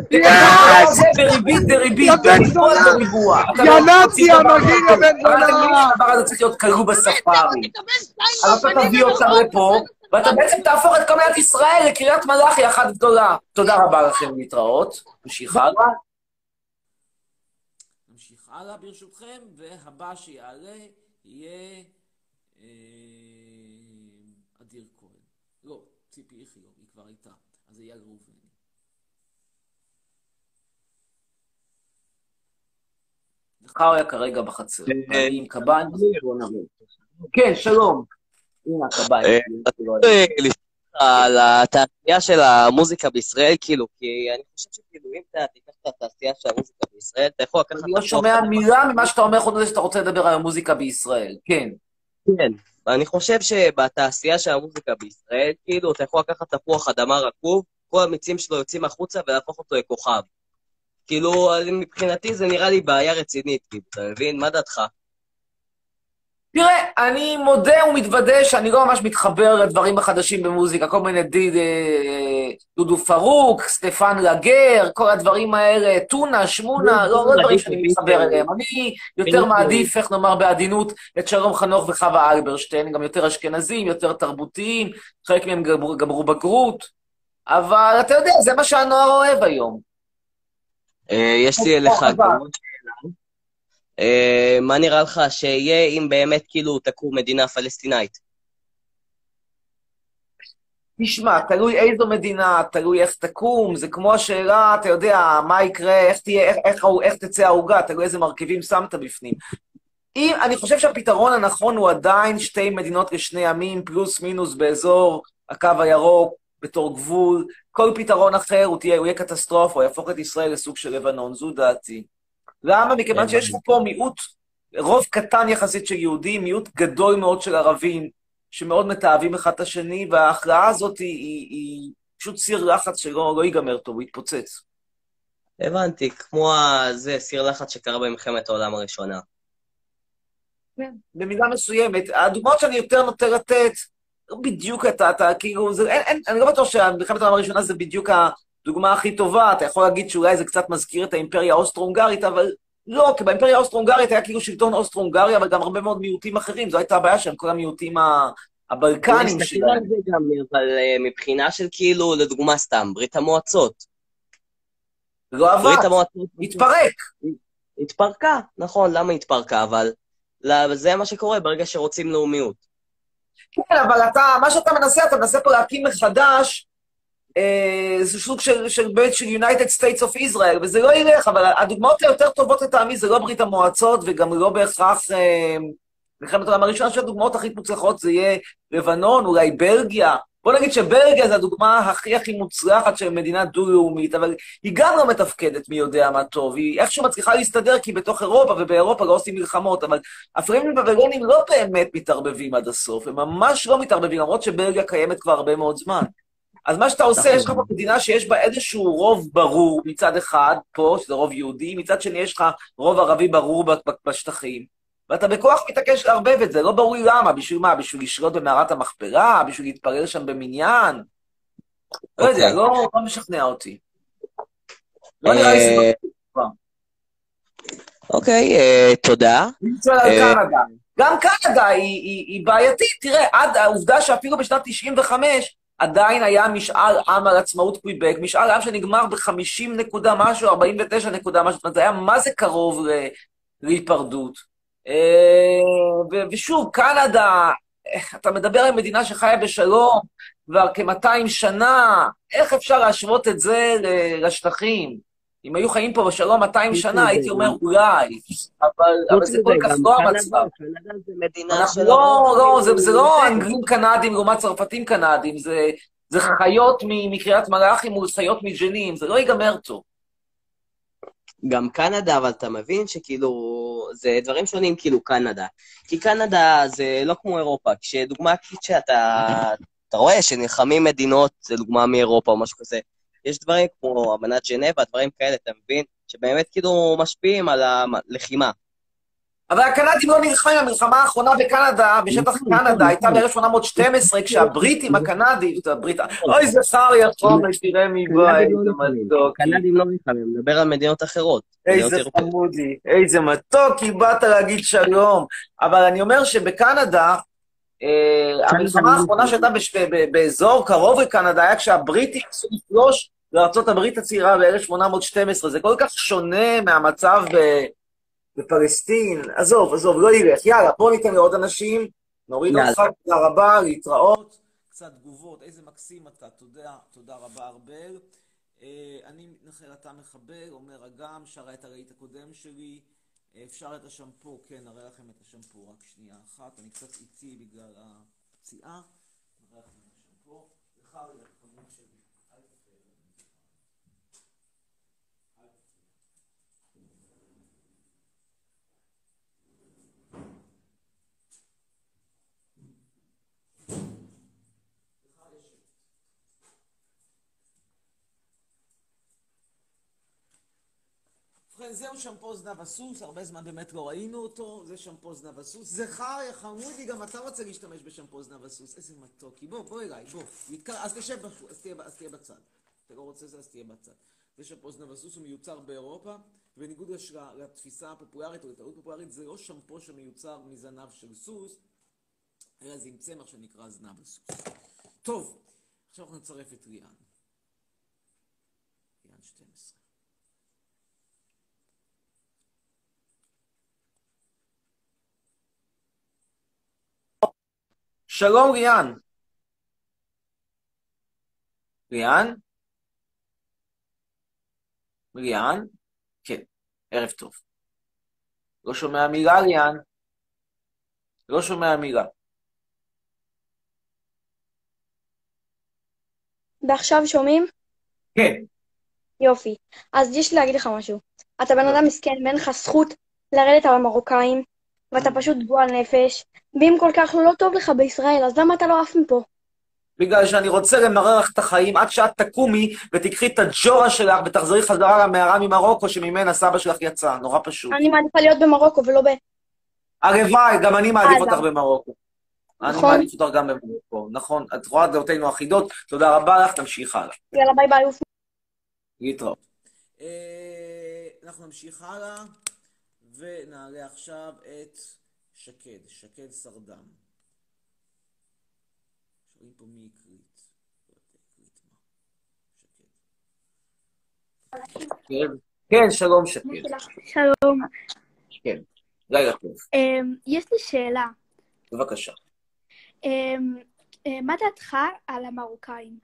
ותקרא זה בריבית דריבית,
יא
בריבוע לא
נאצי,
מוציא
יא בן
אבל אתה מבין
זונה!
שהדבר הזה צריך להיות כלוא בספארי. אז אתה תביא אותם לפה, ואתה בעצם תהפוך את כל מדינת ישראל לקריית מלאכי אחת גדולה. תודה רבה לכם, להתראות. נמשיך הלאה. נמשיך הלאה ברשותכם, והבא שיעלה יהיה אדיר כהן. לא, ציפי איכילוב, היא כבר הייתה. אז אייל ראובן. זכריה כרגע בחצר. אני עם קביים, בוא נראה. כן, שלום. הנה.
אה, אה, על התעשייה של המוזיקה בישראל, כאילו, כי אני חושב שכאילו, אם אתה תיקח את התעשייה של המוזיקה בישראל, אתה יכול לקחת...
אני לא שומע מילה ממה שאתה אומר חוץ מזה שאתה רוצה לדבר על המוזיקה בישראל. כן.
כן. אני חושב שבתעשייה של המוזיקה בישראל, כאילו, אתה יכול לקחת תפוח אדמה רקוב, כל המיצים שלו יוצאים החוצה ולהפוך אותו לכוכב. כאילו, מבחינתי זה נראה לי בעיה רצינית, כאילו, אתה מבין? מה דעתך?
תראה, אני מודה ומתוודה שאני לא ממש מתחבר לדברים החדשים במוזיקה, כל מיני דיד, אה, דודו פרוק, סטפן לגר, כל הדברים האלה, טונה, שמונה, לא, לא דברים שאני מתחבר אליהם. אני יותר מעדיף, איך נאמר בעדינות, את שלום חנוך וחווה אלברשטיין, גם יותר אשכנזים, יותר תרבותיים, חלק מהם גמרו- בגרות, אבל אתה יודע, זה מה שהנוער אוהב היום.
אה, יש לי אליך
ברוך הבא.
גם עוד שאלה. אה, מה נראה לך שיהיה אם באמת כאילו תקום מדינה פלסטינאית?
תשמע, תלוי איזו מדינה, תלוי איך תקום, זה כמו השאלה, אתה יודע, מה יקרה, איך תהיה, איך, איך, איך תצא העוגה, תלוי איזה מרכיבים שמת בפנים. אם, אני חושב שהפתרון הנכון הוא עדיין שתי מדינות לשני עמים, פלוס מינוס באזור הקו הירוק, בתור גבול. כל פתרון אחר הוא, תהיה, הוא יהיה קטסטרופה, הוא יהפוך את ישראל לסוג של לבנון, זו דעתי. למה? מכיוון שיש פה מיעוט, רוב קטן יחסית של יהודים, מיעוט גדול מאוד של ערבים, שמאוד מתעבים אחד את השני, וההכרעה הזאת היא, היא, היא פשוט סיר לחץ שלא לא ייגמר טוב, הוא יתפוצץ.
הבנתי, כמו זה, סיר לחץ שקרה במלחמת העולם הראשונה.
במידה מסוימת. הדוגמאות שאני יותר נוטה לתת, לא בדיוק אתה, אתה כאילו, זה, אין, אין, אני לא בטוח שמלחמת העולם הראשונה זה בדיוק הדוגמה הכי טובה, אתה יכול להגיד שאולי זה קצת מזכיר את האימפריה האוסטרו-הונגרית, אבל לא, כי באימפריה האוסטרו-הונגרית היה כאילו שלטון אוסטרו-הונגריה, אבל גם הרבה מאוד מיעוטים אחרים, זו הייתה הבעיה שלהם, כל המיעוטים הבלקנים
נסתכל
שלהם.
על זה גם, אבל אה, מבחינה של כאילו, לדוגמה סתם, ברית המועצות.
לא
ברית
עבד,
המועצות
התפרק.
התפרקה, נכון, למה התפרקה? אבל זה מה שקורה ברגע שרוצים לאומיות.
כן, אבל אתה, מה שאתה מנסה, אתה מנסה פה להקים מחדש, זה סוג של, של בית של United States of Israel, וזה לא ילך, אבל הדוגמאות היותר טובות לטעמי זה לא ברית המועצות, וגם לא בהכרח אה, מלחמת העולם הראשונה, שהדוגמאות הכי מוצלחות זה יהיה לבנון, אולי בלגיה. בוא נגיד שבלגיה זו הדוגמה הכי הכי מוצלחת של מדינה דו-לאומית, אבל היא גם לא מתפקדת מי יודע מה טוב. היא איכשהו מצליחה להסתדר כי בתוך אירופה, ובאירופה לא עושים מלחמות, אבל הפרמים הבבלונים לא באמת מתערבבים עד הסוף, הם ממש לא מתערבבים, למרות שבלגיה קיימת כבר הרבה מאוד זמן. אז מה שאתה עושה, יש לך פה מדינה שיש בה איזשהו רוב ברור מצד אחד, פה, שזה רוב יהודי, מצד שני יש לך רוב ערבי ברור בשטחים, ואתה בכוח מתעקש לערבב את זה, לא ברור לי למה, בשביל מה? בשביל לשלוט במערת המכפרה? בשביל להתפלל שם במניין? לא יודע,
אוקיי.
לא לא משכנע אותי. לא נראה לי
אה,
סיבה.
אוקיי, אה, תודה. אה.
גם קנדה היא בעייתית. תראה, עד העובדה שאפילו בשנת 95 עדיין היה משאל עם על עצמאות קוויבק, משאל עם שנגמר ב-50 נקודה משהו, 49 נקודה משהו, זאת אומרת, זה היה מה זה קרוב ל- להיפרדות. אה, ושוב, קנדה, אתה מדבר על מדינה שחיה בשלום כבר כ-200 שנה, איך אפשר להשוות את זה לשטחים? אם היו חיים פה בשלום 200 שנה, הייתי אומר אולי, אבל, זה כל כך לא המצב. אנחנו. לא, לא, זה, לא אנגלים קנדים לעומת צרפתים קנדים, זה, חיות מקריית מלאכי מול חיות מג'נין, זה לא ייגמר טוב.
גם קנדה, אבל אתה מבין שכאילו, זה דברים שונים כאילו קנדה. כי קנדה זה לא כמו אירופה, כשדוגמה שאתה אתה רואה שנלחמים מדינות, זה דוגמה מאירופה או משהו כזה, יש דברים כמו אמנת ז'נבה, דברים כאלה, אתה מבין? שבאמת כאילו משפיעים על הלחימה.
אבל הקנדים לא נלחמים, המלחמה האחרונה בקנדה, בשטח קנדה, הייתה ב-1812, כשהבריטים הקנדים, הברית... אוי, זה חרי החומש, תראה מי בא, איזה מתוק.
קנדים לא נלחמים, אני מדבר על מדינות אחרות.
איזה. חמודי, איזה מתוק, כי באת להגיד שלום. אבל אני אומר שבקנדה, המלחמה האחרונה שהייתה באזור קרוב לקנדה היה כשהבריטים ניסו לפלוש לארה"ב הצעירה ב-1812. זה כל כך שונה מהמצב בפלסטין. עזוב, עזוב, לא ילך. יאללה, בוא ניתן לעוד אנשים. נוריד. אותך, תודה רבה, להתראות. קצת תגובות, איזה מקסים אתה, תודה, תודה רבה, ארבל. אה, אני מתנחל, אתה מחבר, אומר אגם, שרה את הרהיט הקודם שלי. אפשר את השמפו, כן, נראה לכם את השמפו, רק שנייה אחת, אני קצת איטי בגלל הפציעה. נראה לכם את השמפו. רגע, חמוד שלי. אל תפריע לי. אל תפריע. לך יש את. ובכן, זהו שמפו זנב הסוס, הרבה זמן באמת לא ראינו אותו, זה שמפו זנב הסוס. זכר, יא חמודי, גם אתה רוצה להשתמש בשמפו זנב הסוס, איזה מתוקי. בוא, בוא אליי, בוא. מתקר... אז תשב, בש... אז, תהיה... אז תהיה בצד. אתה לא רוצה זה, אז תהיה בצד. זה שמפו זנב הסוס, הוא מיוצר באירופה, ובניגוד לש... לתפיסה הפופולרית או לטעות פופולרית, זה לא שמפו שמיוצר מזנב של סוס, אלא זה עם צמח שנקרא זנב הסוס. טוב, עכשיו אנחנו נצרף את ריאן. ריאן 12. שלום ריאן. ריאן? ריאן? כן, ערב טוב. לא שומע מילה, ריאן. לא שומע מילה.
ועכשיו שומעים?
כן,
יופי. אז יש לי להגיד לך משהו. אתה בן אדם מסכן ואין לך זכות לרדת על המרוקאים, ואתה פשוט גועל נפש, ואם כל כך לא טוב לך בישראל, אז למה אתה לא עף מפה?
בגלל שאני רוצה למרר לך את החיים עד שאת תקומי ותקחי את הג'ורה שלך ותחזרי חזרה למערה ממרוקו שממנה סבא שלך יצא. נורא פשוט.
אני מעדיפה להיות במרוקו ולא ב...
הלוואי, גם אני מעדיף. אותך במרוקו. אני
נכון.
מעדיף אותך גם במרוקו, נכון. את רואה דעותינו אחידות, תודה רבה לך, תמשיך הלאה.
יאללה, ביי ביי, עוף.
להתראות. אה, אנחנו נמשיך הלאה, ונעלה עכשיו את שקד, שקד סרדם. שואלים פה מי. לא. שקד. כן, כן, שלום שקד.
שלום.
כן, לילה טוב.
אמ, יש לי שאלה.
בבקשה.
אמ, אה, מה דעתך על המרוקאים?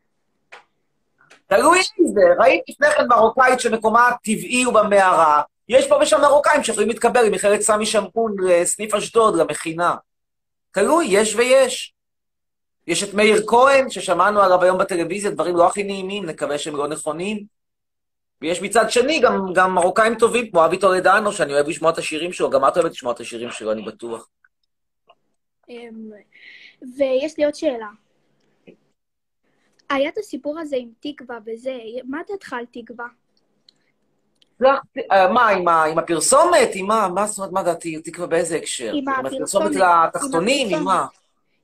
תלוי איזה, ראיתי לפני כן מרוקאית שמקומה הטבעי הוא במערה. יש פה ושם מרוקאים שיכולים להתקבל למכללת סמי שמעון לסניף אשדוד, למכינה. תלוי, יש ויש. יש את מאיר כהן, ששמענו עליו היום בטלוויזיה, דברים לא הכי נעימים, נקווה שהם לא נכונים. ויש מצד שני גם, גם מרוקאים טובים, כמו אבי טולדנו, שאני אוהב לשמוע את השירים שלו, גם את אוהבת לשמוע את השירים שלו, אני בטוח.
אמ, ויש לי עוד שאלה. היה את הסיפור הזה עם תקווה וזה, מה דעתך על תקווה?
אה, מה, עם, הפרסומת? עם מה? מה זאת אומרת, מה דעתי? תקווה באיזה הקשר?
עם
הפרסומת. לתחתונים?
עם
מה?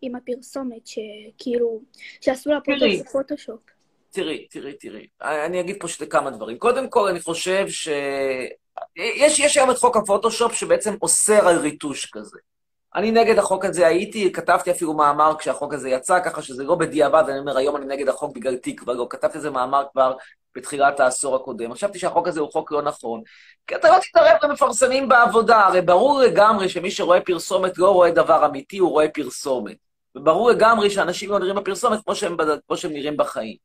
עם הפרסומת שכאילו, שעשו לה פוטושופ.
תראי, תראי, תראי. אני אגיד פה כמה דברים. קודם כל, אני חושב ש... יש, יש היום את חוק הפוטושופ שבעצם אוסר על ריטוש כזה. אני נגד החוק הזה הייתי, כתבתי אפילו מאמר כשהחוק הזה יצא, ככה שזה לא בדיעבד, אני אומר, היום אני נגד החוק בגלל תקווה, לא, כתבתי איזה מאמר כבר בתחילת העשור הקודם. חשבתי שהחוק הזה הוא חוק לא נכון, כי אתה לא תתערב למפרסמים בעבודה, הרי ברור לגמרי שמי שרואה פרסומת לא רואה דבר אמיתי, הוא רואה פרסומת. וברור לגמרי שאנשים לא נראים בפרסומת כמו שהם, כמו שהם נראים בחיים.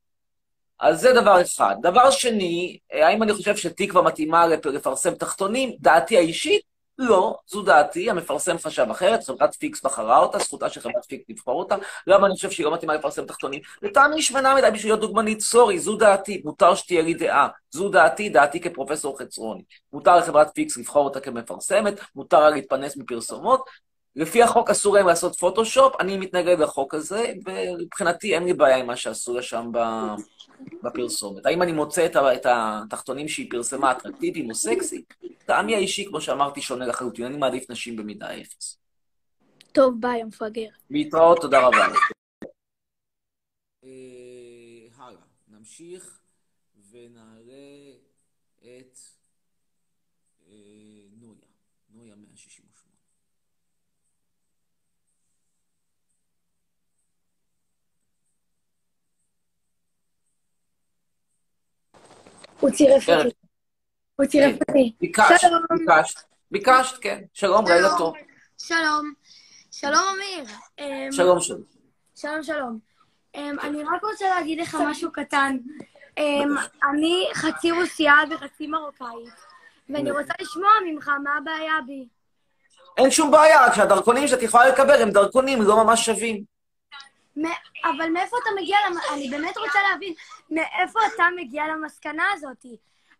אז זה דבר אחד. דבר שני, האם אני חושב שתקווה מתאימה לפ- לפרסם תחתונים? דעתי האישית? לא, זו דעתי, המפרסם חשב אחרת, חברת פיקס בחרה אותה, זכותה של חברת פיקס לבחור אותה. למה אני חושב שהיא לא מתאימה לפרסם תחתונים? לטעמי שמנה מדי בשביל להיות דוגמנית, sorry, זו דעתי, מותר שתהיה לי דעה. זו דעתי, דעתי כפרופסור חצרוני. מותר לחברת פיקס לבחור אותה כמפרסמת, מותר לה להתפרנס מפרסומות. לפי החוק אסור להם לעשות פוטושופ, אני מתנגד לחוק הזה, ומבחינתי אין לי בעיה עם מה שעשו לה שם ב... בפרסומת. האם אני מוצא את, ה- את התחתונים שהיא פרסמה אטרקטיביים או סקסי? טעמי האישי, כמו שאמרתי, שונה לחלוטין. אני מעדיף נשים במידה אפס.
טוב, ביי, המפגר.
להתראות, תודה רבה. אה, הלאה, נמשיך ונעלה את אה, נויה. נויה 168.
הוא צירף
כן.
אותי. הוא צירף אותי.
ביקשת. ביקשת, ביקשת, כן. שלום, לילה טוב.
שלום. שלום, אמיר. אמ,
שלום, שלום.
שלום, שלום. אמ, אני רק רוצה להגיד לך משהו קטן. אמ, אני חצי רוסייה וחצי מרוקאית, ואני רוצה לשמוע ממך מה הבעיה בי.
אין שום בעיה, רק שהדרכונים שאת יכולה לקבל הם דרכונים לא ממש שווים.
אבל מאיפה אתה מגיע. אני באמת רוצה להבין, מאיפה אתה מגיע למסקנה הזאת?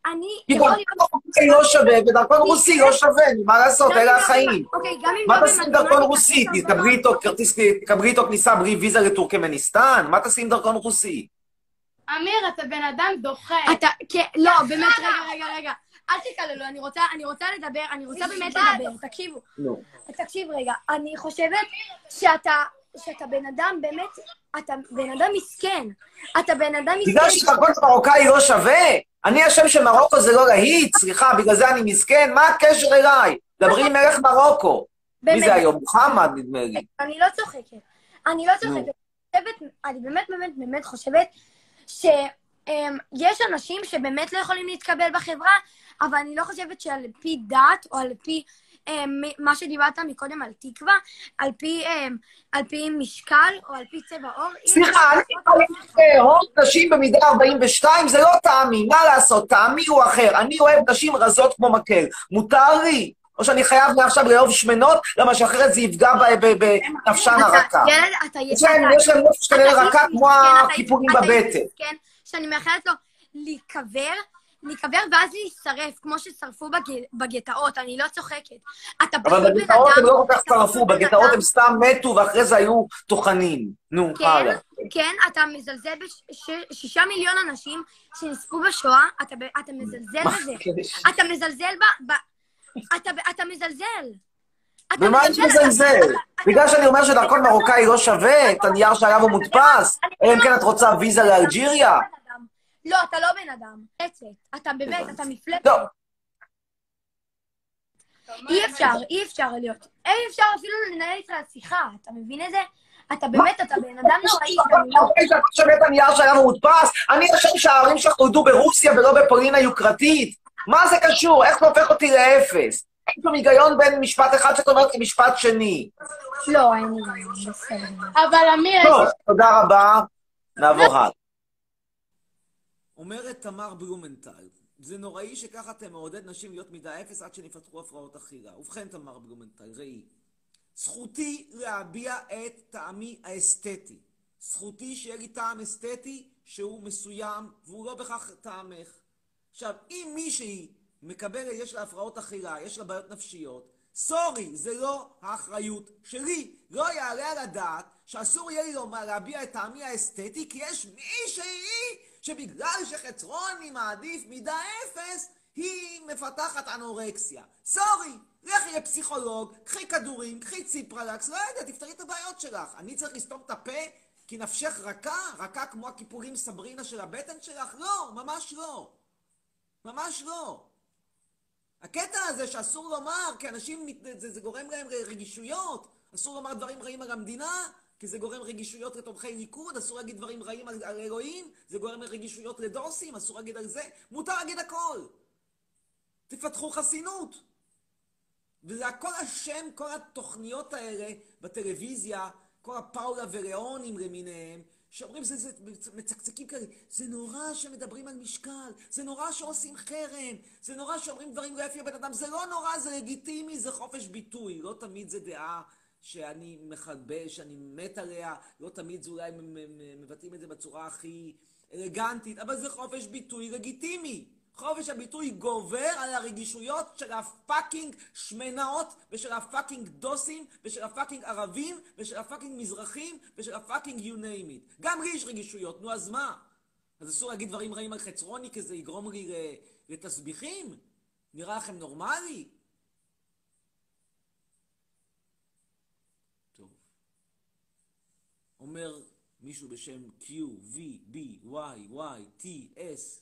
אני
דרכון. רוסי לא שווה, ודרכון רוסי לא שווה, מה לעשות, אלה החיים.
אוקיי,
מה
לא
תעשי עם דרכון רוסי? תקבלי איתו. כרטיס, תקבלי איתו כניסה בלי ויזה לטורקמניסטן? מה תעשי עם דרכון רוסי?
אמיר, אתה בן אדם דוחה.
אתה, כן, לא, באמת, רגע, רגע, רגע. אל תקללו, אני רוצה, אני רוצה לדבר, אני רוצה באמת לדבר, תקשיבו. תקשיב רגע, אני חושבת שאתה, שאתה בן אדם באמת, אתה בן אדם מסכן. אתה בן אדם מסכן.
בגלל שדרכון מרוקאי לא שווה? אני אשם שמרוקו זה לא להיט? סליחה, בגלל זה אני מסכן? מה הקשר אליי? דברי עם מלך מרוקו. מי. זה היום? מוחמד, נדמה לי.
אני לא צוחקת. אני לא צוחקת. אני באמת באמת באמת חושבת שיש אנשים שבאמת לא יכולים להתקבל בחברה, אבל אני לא חושבת שעל פי דת או על פי מה שדיברת מקודם על תקווה, על פי, אמ, על פי משקל או על פי צבע עור.
סליחה, אני אוהב הון נשים במידה 42, זה לא טעמי, מה לעשות? טעמי הוא אחר. אני אוהב נשים רזות כמו מקל. מותר לי? או שאני חייב מעכשיו לאהוב שמנות, למה שאחרת זה יפגע בנפשן
אתה
הרכה.
ילד, אתה ילד.
יש להם יש להם נפש כנראה רכה כמו הקיפולים בבטן.
כן, שאני מאחלת לו להיקבר, להיקבר ואז להישרף, כמו ששרפו בג- בגטאות, אני לא צוחקת. אתה פשוט
אבל
בן
בגטאות
אדם...
הם לא כל כך שרפו, בגטאות הם סתם מתו ואחרי זה היו טוחנים. נו,
כן,
הלאה.
כן, אתה מזלזל בשישה מיליון אנשים שנספו בשואה, אתה מזלזל בזה. אתה מזלזל ב... ב- אתה מזלזל.
במה אני
אתה-
מזלזל? בגלל שאני אומר שדרכון מרוקאי לא שווה את הנייר שעליו הוא מודפס? אלא אם כן את רוצה ויזה לאלג'יריה?
לא, אתה לא בן אדם. מפלצת. אתה באמת, אתה מפלצת.
לא.
אי אפשר, אי אפשר להיות. אי אפשר אפילו לנהל איתך שיחה, אתה מבין את זה? אתה באמת, אתה בן אדם נוראי. אני לא-
אוקיי, שווה את הנייר שעליו הוא מודפס? אני חושב שההורים שלך נולדו ברוסיה ולא בפולין היוקרתית. מה זה קשור? איך זה הופך אותי לאפס? אין שום היגיון בין משפט אחד שאת אומרת למשפט שני.
לא, אין לי בעיה, בסדר.
אבל אמיר,
טוב, תודה רבה. נעבור הלאה.
אומרת תמר בלומנטל, זה נוראי שככה אתה מעודד נשים להיות מידה אפס עד שנפתחו הפרעות אכילה. ובכן, תמר בלומנטל, ראי, זכותי להביע את טעמי האסתטי. זכותי שיהיה לי טעם אסתטי שהוא מסוים, והוא לא בכך טעמך. עכשיו, אם מישהי מקבלת, יש לה הפרעות אכילה, יש לה בעיות נפשיות, סורי, זה לא האחריות שלי. לא יעלה על הדעת שאסור יהיה לי לומר, להביע את טעמי האסתטי, כי יש מישהי שבגלל שחצרוני מעדיף מידה אפס, היא מפתחת אנורקסיה. סורי, לכי לפסיכולוג, קחי כדורים, קחי ציפרלקס, לא יודע, תפתרי את הבעיות שלך. אני צריך לסתום את הפה כי נפשך רכה? רכה כמו הכיפורים סברינה של הבטן שלך? לא, ממש לא. ממש לא. הקטע הזה שאסור לומר, כי אנשים, זה, זה גורם להם רגישויות, אסור לומר דברים רעים על המדינה, כי זה גורם רגישויות לתומכי ליכוד, אסור להגיד דברים רעים על, על אלוהים, זה גורם רגישויות לדוסים, אסור להגיד על זה, מותר להגיד הכל. תפתחו חסינות. וזה הכל השם, כל התוכניות האלה בטלוויזיה, כל הפאולה וריאונים למיניהם, שאומרים, זה, זה מצקצקים כאלה, זה נורא שמדברים על משקל, זה נורא שעושים חרם, זה נורא שאומרים דברים לא יפים לבן אדם, זה לא נורא, זה לגיטימי, זה חופש ביטוי, לא תמיד זה דעה שאני מכבש, שאני מת עליה, לא תמיד זה אולי מבטאים את זה בצורה הכי אלגנטית, אבל זה חופש ביטוי לגיטימי. חופש הביטוי גובר על הרגישויות של ה fucking שמנאות ושל ה fucking דוסים ושל ה fucking ערבים ושל ה fucking מזרחים ושל ה fucking you name it. גם לי יש רגישויות, נו אז מה? אז אסור להגיד דברים רעים על חצרוני כי זה יגרום לי לתסביכים? נראה לכם נורמלי? טוב. אומר מישהו בשם Q, V, B, Y, Y, T, S,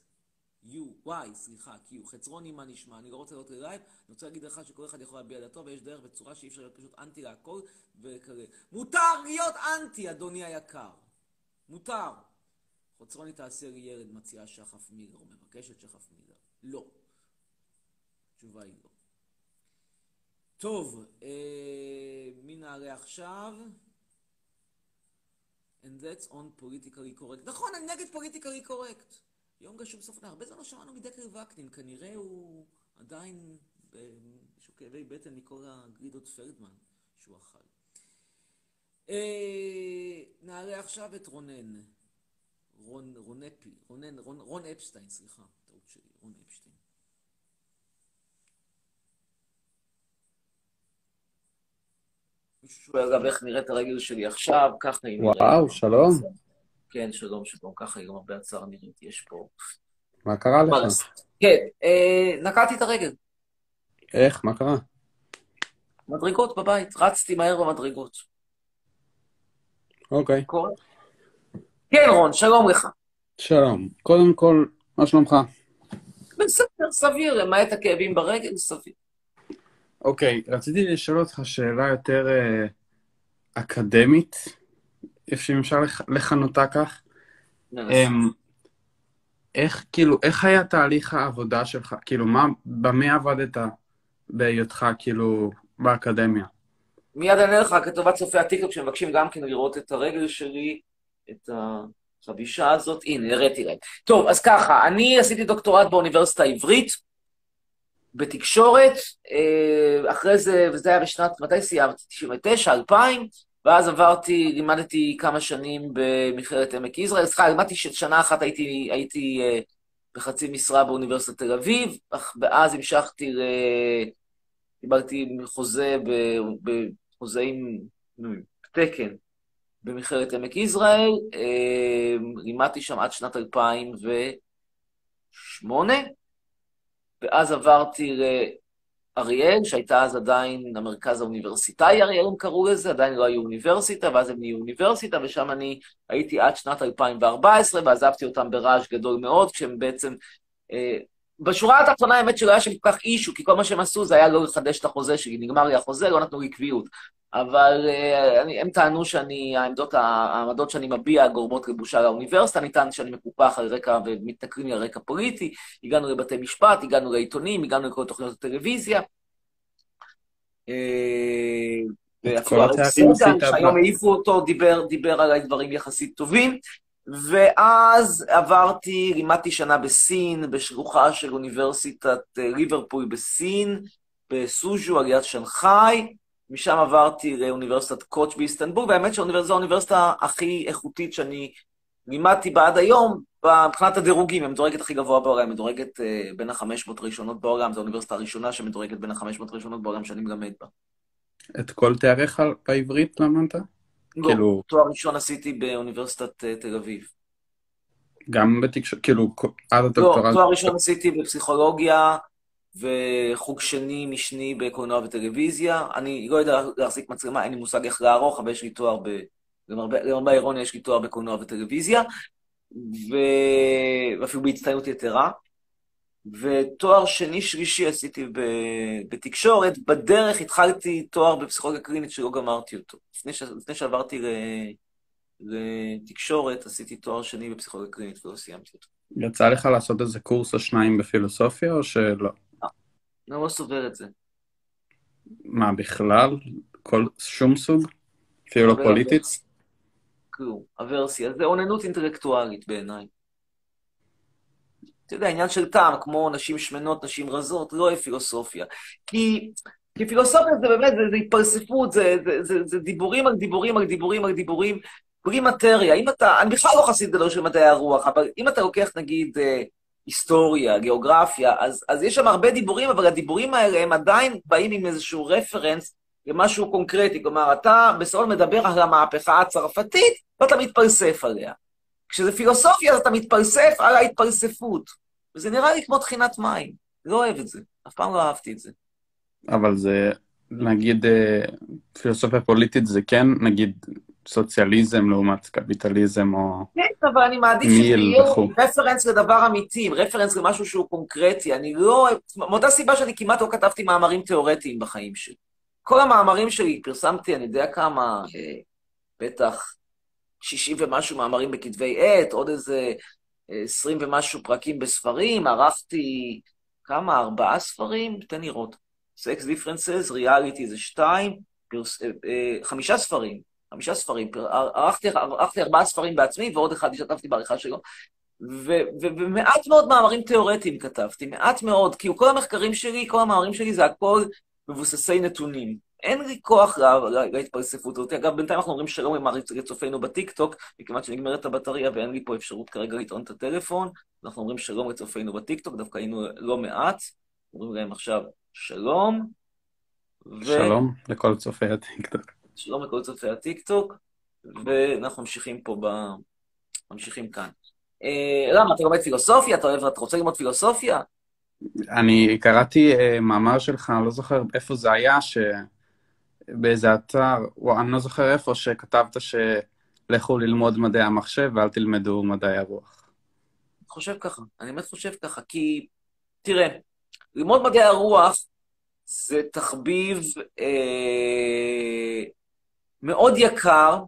U, Y, סליחה, Q, חצרוני מה נשמע, אני לא רוצה לעלות ללייב, אני רוצה להגיד לך שכל אחד יכול להביע דעתו ויש דרך וצורה שאי אפשר להיות פשוט אנטי להכל וכאלה. מותר להיות אנטי, אדוני היקר. מותר. חצרוני תעשה לי ילד, מציעה שחף מילר, מבקשת שחף מילר. לא. התשובה היא לא. טוב, אה, מי נעלה עכשיו? And that's on politically correct. נכון, אני נגד politically correct. יום גשום סופנה, הרבה זמן לא שמענו מדקל וקנין, כנראה הוא עדיין באיזשהו כאבי בטן מכל הגלידות פלדמן שהוא אכל. אה, נעלה עכשיו את רונן. רון, רונפי, רונן, רון, רון אפשטיין, סליחה, טעות שלי, רון אפשטיין. מישהו שואל אגב איך נראית הרגל שלי עכשיו, ככה היא נראית.
וואו, שלום.
כן, שלום, שלום, ככה היא גם הרבה הצער נראית, יש פה.
מה קרה לך?
כן, אה, נקעתי את הרגל.
איך? מה קרה?
מדרגות בבית, רצתי מהר במדרגות.
אוקיי.
כן, רון, שלום לך.
שלום. קודם כל, מה שלומך?
בסדר, סביר, למעט הכאבים ברגל, סביר.
אוקיי, רציתי לשאול אותך שאלה יותר אה, אקדמית, אם אפשר לכ- לכנותה כך.
ננסה.
אמ, איך, כאילו, איך היה תהליך העבודה שלך? כאילו, מה, במה עבדת בהיותך, כאילו, באקדמיה?
מיד אענה לך כתובת צופי הטיקטוק שמבקשים גם כן לראות את הרגל שלי, את החבישה הזאת. הנה, הראיתי להם. טוב, אז ככה, אני עשיתי דוקטורט באוניברסיטה העברית, בתקשורת, אה, אחרי זה, וזה היה בשנת, מתי סיימתי? 99, 2000, ואז עברתי, לימדתי כמה שנים במכללת עמק יזרעאל, סליחה, לימדתי שנה אחת הייתי, הייתי אה, בחצי משרה באוניברסיטת תל אביב, אך ואז המשכתי ל... קיבלתי חוזה, ב... בחוזה עם תקן במכללת עמק יזרעאל, אה, לימדתי שם עד שנת 2008, ואז עברתי לאריאל, שהייתה אז עדיין המרכז האוניברסיטאי, אריאל הם קראו לזה, עדיין לא היו אוניברסיטה, ואז הם נהיו אוניברסיטה, ושם אני הייתי עד שנת 2014, ועזבתי אותם ברעש גדול מאוד, כשהם בעצם... אה, בשורה התחתונה, האמת שלא היה שם כל כך אישו, כי כל מה שהם עשו זה היה לא לחדש את החוזה שלי, נגמר לי החוזה, לא נתנו לי קביעות. אבל uh, אני, הם טענו שאני, העמדות, העמדות שאני מביע גורמות לבושה לאוניברסיטה, אני טען שאני מקופח על רקע ומתנכרים לי על רקע פוליטי, הגענו לבתי משפט, הגענו לעיתונים, הגענו לכל תוכניות הטלוויזיה. אה, ואפילו אריק שהיום העיפו אותו, דיבר, דיבר עליי דברים יחסית טובים. ואז עברתי, לימדתי שנה בסין, בשלוחה של אוניברסיטת אה, ליברפול בסין, בסוז'ו, על יד שנגחאי. משם עברתי לאוניברסיטת קוץ' באיסטנבול, והאמת שזו האוניברסיטה הכי איכותית שאני לימדתי בה עד היום, מבחינת הדירוגים, היא המדורגת הכי גבוה בעולם, היא מדורגת uh, בין ה-500 ראשונות בעולם, זו האוניברסיטה הראשונה שמדורגת בין ה-500 ראשונות בעולם שאני מלמד בה.
את כל תאריך בעברית למדת?
לא, כאילו... תואר ראשון עשיתי באוניברסיטת uh, תל אביב.
גם בתקשורת, כאילו, עד הדוקטורט?
לא, תואר ראשון עשיתי בפסיכולוגיה, וחוג שני, משני בקולנוע וטלוויזיה. אני לא יודע להחזיק מצלמה, אין לי מושג איך לערוך, אבל יש לי תואר ב... למרבה האירוניה יש לי תואר בקולנוע וטלוויזיה, ו... ואפילו בהצטיינות יתרה. ותואר שני-שלישי עשיתי ב... בתקשורת. בדרך התחלתי תואר בפסיכולוגיה קלינית שלא גמרתי אותו. לפני, ש... לפני שעברתי ל... לתקשורת, עשיתי תואר שני בפסיכולוגיה קלינית ולא סיימתי אותו.
יצא לך לעשות איזה קורס או שניים בפילוסופיה, או שלא?
אני לא סובר את זה.
מה, בכלל? כל, שום סוג? אפילו לא פוליטית?
כלום, הוורסיה. זה אוננות אינטלקטואלית בעיניי. אתה יודע, עניין של טעם, כמו נשים שמנות, נשים רזות, לא פילוסופיה. כי, כי פילוסופיה זה באמת, זה, זה התפלספות, זה, זה, זה, זה דיבורים על דיבורים על דיבורים על דיבורים, בלי מטריה. אם אתה, אני בכלל לא חסיד גדול של מדעי הרוח, אבל אם אתה לוקח נגיד אה, היסטוריה, גיאוגרפיה, אז, אז יש שם הרבה דיבורים, אבל הדיבורים האלה הם עדיין באים עם איזשהו רפרנס למשהו קונקרטי. כלומר, אתה בסוף מדבר על המהפכה הצרפתית, ואתה מתפלסף עליה. כשזה פילוסופיה, אז אתה מתפלסף על ההתפלספות. וזה נראה לי כמו טחינת מים. לא אוהב את זה. אף פעם לא אהבתי את זה.
אבל זה, נגיד, אה, פילוסופיה פוליטית זה כן, נגיד, סוציאליזם לעומת קפיטליזם או
כן, אבל אני מעדיף שזה יהיה רפרנס לדבר אמיתי, רפרנס למשהו שהוא קונקרטי. אני לא... מאותה סיבה שאני כמעט לא כתבתי מאמרים תיאורטיים בחיים שלי. כל המאמרים שלי, פרסמתי, אני יודע כמה, אה, בטח 60 ומשהו מאמרים בכתבי עת, עוד איזה 20 ומשהו פרקים בספרים, ערכתי כמה, ארבעה ספרים? תן לראות. Sex Differences, Reality זה שתיים, פרס, אה, אה, חמישה ספרים, חמישה ספרים, ערכתי, ערכתי ארבעה ספרים בעצמי ועוד אחד השתתפתי בעריכה שלו, ומעט מאוד מאמרים תיאורטיים כתבתי, מעט מאוד, כי כל המחקרים שלי, כל המאמרים שלי זה הכל מבוססי נתונים. אין לי כוח להתפלספות הזאת. אגב, בינתיים אנחנו אומרים שלום לצופינו בטיקטוק, מכיוון שנגמרת הבטריה ואין לי פה אפשרות כרגע לטעון את הטלפון, אנחנו אומרים שלום לצופינו בטיקטוק, דווקא היינו לא מעט, אומרים להם עכשיו שלום.
ו... שלום לכל צופי הטיקטוק.
שלום לכל צופי הטיקטוק, ואנחנו ממשיכים פה ב... ממשיכים כאן. אה, למה, אתה לומד פילוסופיה? אתה, אוהב, אתה רוצה ללמוד פילוסופיה?
אני קראתי uh, מאמר שלך, אני לא זוכר איפה זה היה, שבאיזה אתר, וואו, אני לא זוכר איפה, שכתבת שלכו ללמוד מדעי המחשב ואל תלמדו מדעי הרוח.
אני חושב ככה, אני באמת חושב ככה, כי תראה, ללמוד מדעי הרוח זה תחביב אה, מאוד יקר,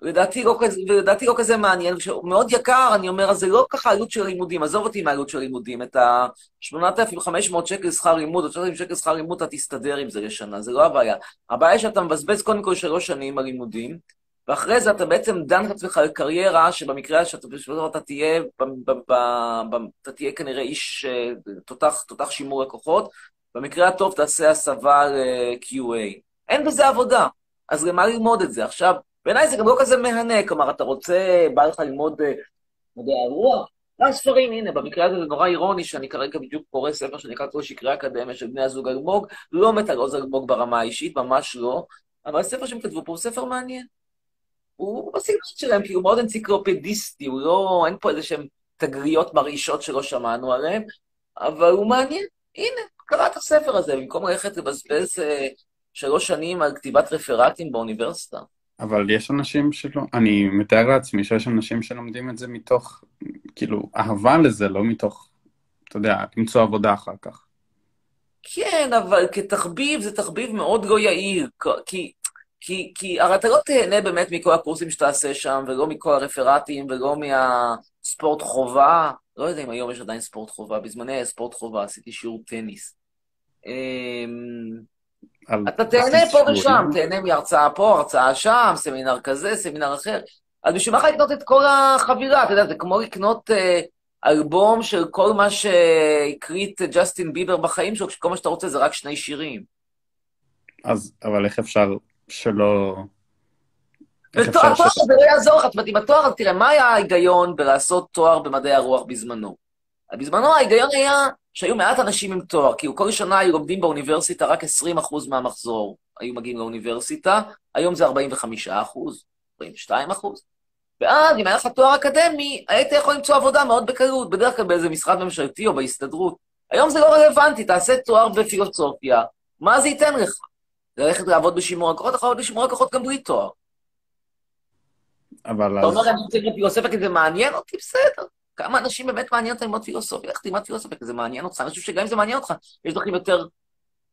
לדעתי לא, לדעתי לא כזה מעניין, מאוד יקר, אני אומר, אז זה לא ככה עלות של לימודים, עזוב אותי מהעלות של לימודים, את ה-8,500 שקל שכר לימוד, או 9,000 שקל שכר לימוד, אתה תסתדר עם זה לשנה, זה לא הבעיה. הבעיה שאתה מבזבז קודם כל שלוש שנים על לימודים, ואחרי זה אתה בעצם דן את עצמך על קריירה, שבמקרה שאתה אתה תהיה, אתה תהיה כנראה איש אה, תותח, תותח שימור לקוחות, במקרה הטוב תעשה הסבה ל-QA. אין בזה עבודה, אז למה ללמוד את זה? עכשיו, בעיניי זה גם לא כזה מהנה, כלומר, אתה רוצה, בא לך ללמוד אה, מדעי הרוח? גם ספרים, הנה, במקרה הזה זה נורא אירוני שאני כרגע בדיוק קורא ספר שנקרא כל שקרי אקדמיה של בני הזוג אלמוג, לא מת על עוז אלמוג ברמה האישית, ממש לא, אבל הספר שהם כתבו פה הוא ספר מעניין. הוא בסגנון שלהם, כי הוא מאוד אנציקלופדיסטי, הוא לא, אין פה איזה שהם תגריות מרעישות שלא שמענו עליהן, אבל הוא מעניין. הנה, קרא את הספר הזה, במקום ללכת לבזבז אה, שלוש שנים על כתיבת רפרטים באוניברסיטה.
אבל יש אנשים שלא, אני מתאר לעצמי שיש אנשים שלומדים את זה מתוך, כאילו, אהבה לזה, לא מתוך, אתה יודע, למצוא עבודה אחר כך.
כן, אבל כתחביב זה תחביב מאוד לא יעיל, כי, כי, כי הרי אתה לא תהנה באמת מכל הקורסים שתעשה שם, ולא מכל הרפרטים, ולא מהספורט חובה. לא יודע אם היום יש עדיין ספורט חובה, בזמני היה ספורט חובה, עשיתי שיעור טניס. אתה תהנה פה ושם, תהנה מהרצאה פה, הרצאה שם, סמינר כזה, סמינר אחר. אז בשביל מה לקנות את כל החבילה? אתה יודע, זה כמו לקנות uh, אלבום של כל מה שהקרית ג'סטין ביבר בחיים שלו, כשכל מה שאתה רוצה זה רק שני שירים.
אז, אבל איך אפשר שלא...
בתואר זה לא יעזור לך, זאת אומרת, עם התואר, תראה, מה היה ההיגיון בלעשות תואר במדעי הרוח בזמנו? בזמנו ההיגיון היה שהיו מעט אנשים עם תואר, כי כל שנה היו לומדים באוניברסיטה רק 20% מהמחזור היו מגיעים לאוניברסיטה, היום זה 45%, 42%. ואז, אם היה לך תואר אקדמי, היית יכול למצוא עבודה מאוד בקלות, בדרך כלל באיזה משרד ממשלתי או בהסתדרות. היום זה לא רלוונטי, תעשה תואר בפילוסופיה, מה זה ייתן לך? ללכת לעבוד בשימור לקוחות, אתה יכול לעבוד בשימור לקוחות גם בלי תואר.
אבל
אתה
אז...
אומר, אני רוצה ללמוד פילוסופיה כי זה מעניין אותי, בסדר. כמה אנשים באמת מעניין אותם ללמוד פילוסופיה? לך תלמד פילוסופיה כי זה מעניין אותך. אני חושב שגם אם זה מעניין אותך, יש דרכים יותר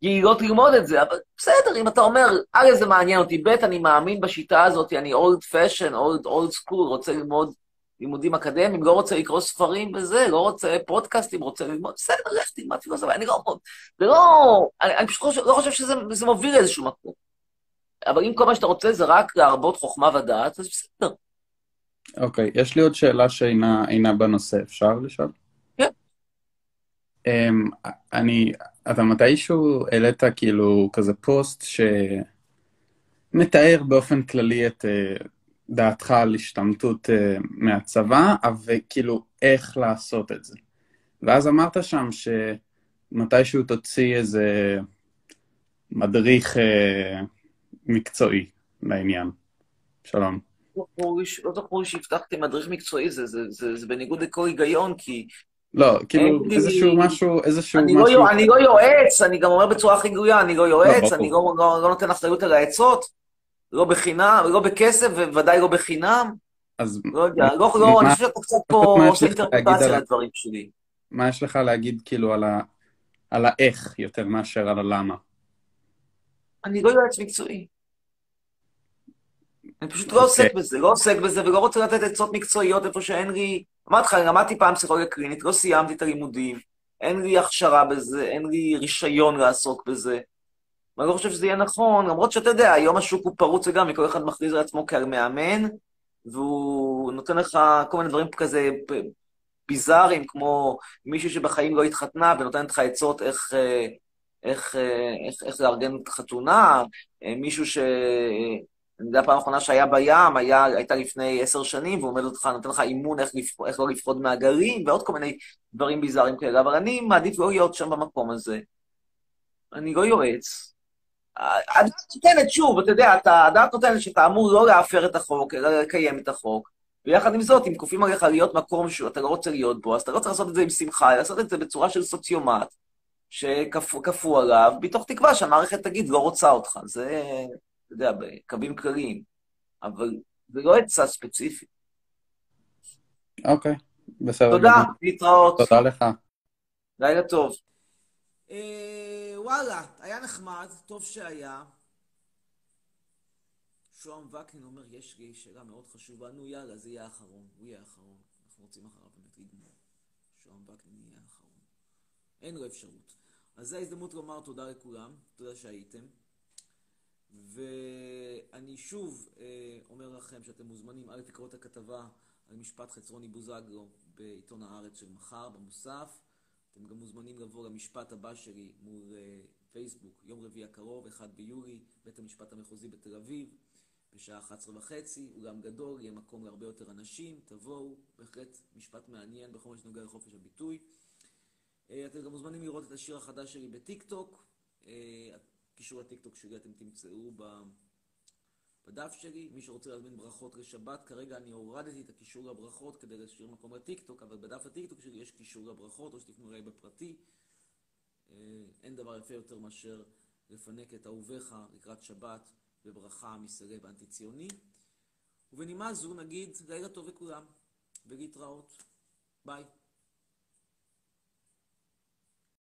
יעילות ללמוד את זה, אבל בסדר, אם אתה אומר, א', זה מעניין אותי, ב', אני מאמין בשיטה הזאת, אני old fashion, old, old school, רוצה ללמוד לימודים אקדמיים, לא רוצה לקרוא ספרים וזה, לא רוצה פודקאסטים, רוצה ללמוד, בסדר, לך תלמד פילוסופיה, אני לא... זה לא... אני, אני פשוט חושב, לא חושב שזה מוביל לאיזשהו מקום. אבל אם כל מה שאתה רוצה זה רק להרבות חוכמה ודעת, אז בסדר.
אוקיי, יש לי עוד שאלה שאינה בנושא, אפשר לשאול?
כן.
Um, אני, אתה מתישהו העלית כאילו כזה פוסט שמתאר באופן כללי את uh, דעתך על השתמטות uh, מהצבא, וכאילו איך לעשות את זה. ואז אמרת שם שמתישהו תוציא איזה מדריך uh, מקצועי לעניין. שלום.
לא זכור לי שהבטחתי מדריך מקצועי, זה, זה, זה, זה בניגוד לכל היגיון, כי...
לא, כאילו, איזשהו משהו, איזשהו
אני
משהו...
לא, אני לא יועץ, אני גם אומר בצורה הכי גלויה, אני לא יועץ, לא, אני לא, לא, לא נותן אחריות על העצות, לא בחינם, לא בכסף, וודאי לא בחינם.
אז...
לא יודע, מה, לא, לא, אני חושב שאתה קצת פה עושה אינטרפרטציה לדברים שלי.
מה יש לך להגיד, כאילו, על, ה, על האיך יותר מאשר על הלמה?
אני לא יועץ מקצועי. אני פשוט לא עוסק בזה, לא עוסק בזה ולא רוצה לתת עצות מקצועיות איפה שאין לי... אמרתי לך, למדתי פעם פסיכולוגיה קלינית, לא סיימתי את הלימודים, אין לי הכשרה בזה, אין לי רישיון לעסוק בזה. ואני לא חושב שזה יהיה נכון, למרות שאתה יודע, היום השוק הוא פרוץ וגם, וכל אחד מכריז על עצמו כמאמן, והוא נותן לך כל מיני דברים כזה ביזאריים, כמו מישהו שבחיים לא התחתנה ונותן לך עצות איך, איך, איך, איך לארגן חתונה, מישהו ש... אני יודע, פעם האחרונה שהיה בים, היה, הייתה לפני עשר שנים, והוא עומד אותך, נותן לך אימון איך, לפ... איך לא לפחוד מהגרים, ועוד כל מיני דברים ביזאריים כאלה, אבל אני מעדיף לא להיות שם במקום הזה. אני לא יועץ. הדעת נותנת, שוב, אתה יודע, הדעת נותנת שאתה אמור לא להפר את החוק, אלא לקיים את החוק, ויחד עם זאת, אם כופים עליך להיות מקום שאתה לא רוצה להיות בו, אז אתה לא צריך לעשות את זה עם שמחה, אלא לעשות את זה בצורה של סוציומט, שכפו עליו, מתוך תקווה שהמערכת תגיד, לא רוצה אותך. זה... אתה יודע, בקווים כלליים, אבל זה לא עצה ספציפית.
אוקיי, בסדר.
תודה, להתראות.
תודה לך.
לילה טוב.
אה, וואלה, היה נחמד, טוב שהיה. שוהם וקנין אומר, יש לי שאלה מאוד חשובה, נו יאללה, זה יהיה האחרון, הוא יהיה האחרון. אנחנו רוצים אחריו באמת לגמור. שוהם וקנין יהיה האחרון. אין לו אפשרות. אז זו ההזדמנות לומר תודה לכולם, תודה שהייתם. ואני שוב אה, אומר לכם שאתם מוזמנים, א', לקרוא את הכתבה על משפט חצרוני בוזגלו בעיתון הארץ של מחר, במוסף. אתם גם מוזמנים לבוא למשפט הבא שלי מול אה, פייסבוק, יום רביעי הקרוב, 1 ביולי, בית המשפט המחוזי בתל אביב.
בשעה 11 וחצי, גם גדול, יהיה מקום להרבה יותר אנשים, תבואו, בהחלט משפט מעניין בכל מה שנוגע לחופש הביטוי. אה, אתם גם מוזמנים לראות את השיר החדש שלי בטיק טוק. קישור לטיק טוק שלי אתם תמצאו ב... בדף שלי. מי שרוצה להזמין ברכות לשבת, כרגע אני הורדתי את הקישור לברכות כדי להשאיר מקום לטיק טוק, אבל בדף הטיק טוק שלי יש קישור לברכות, או שתפנו אליי בפרטי. אה, אין דבר יפה יותר מאשר לפנק את אהוביך לקראת שבת בברכה מסלב אנטי-ציוני. ובנימה זו נגיד לילה טוב לכולם, ולהתראות. ביי.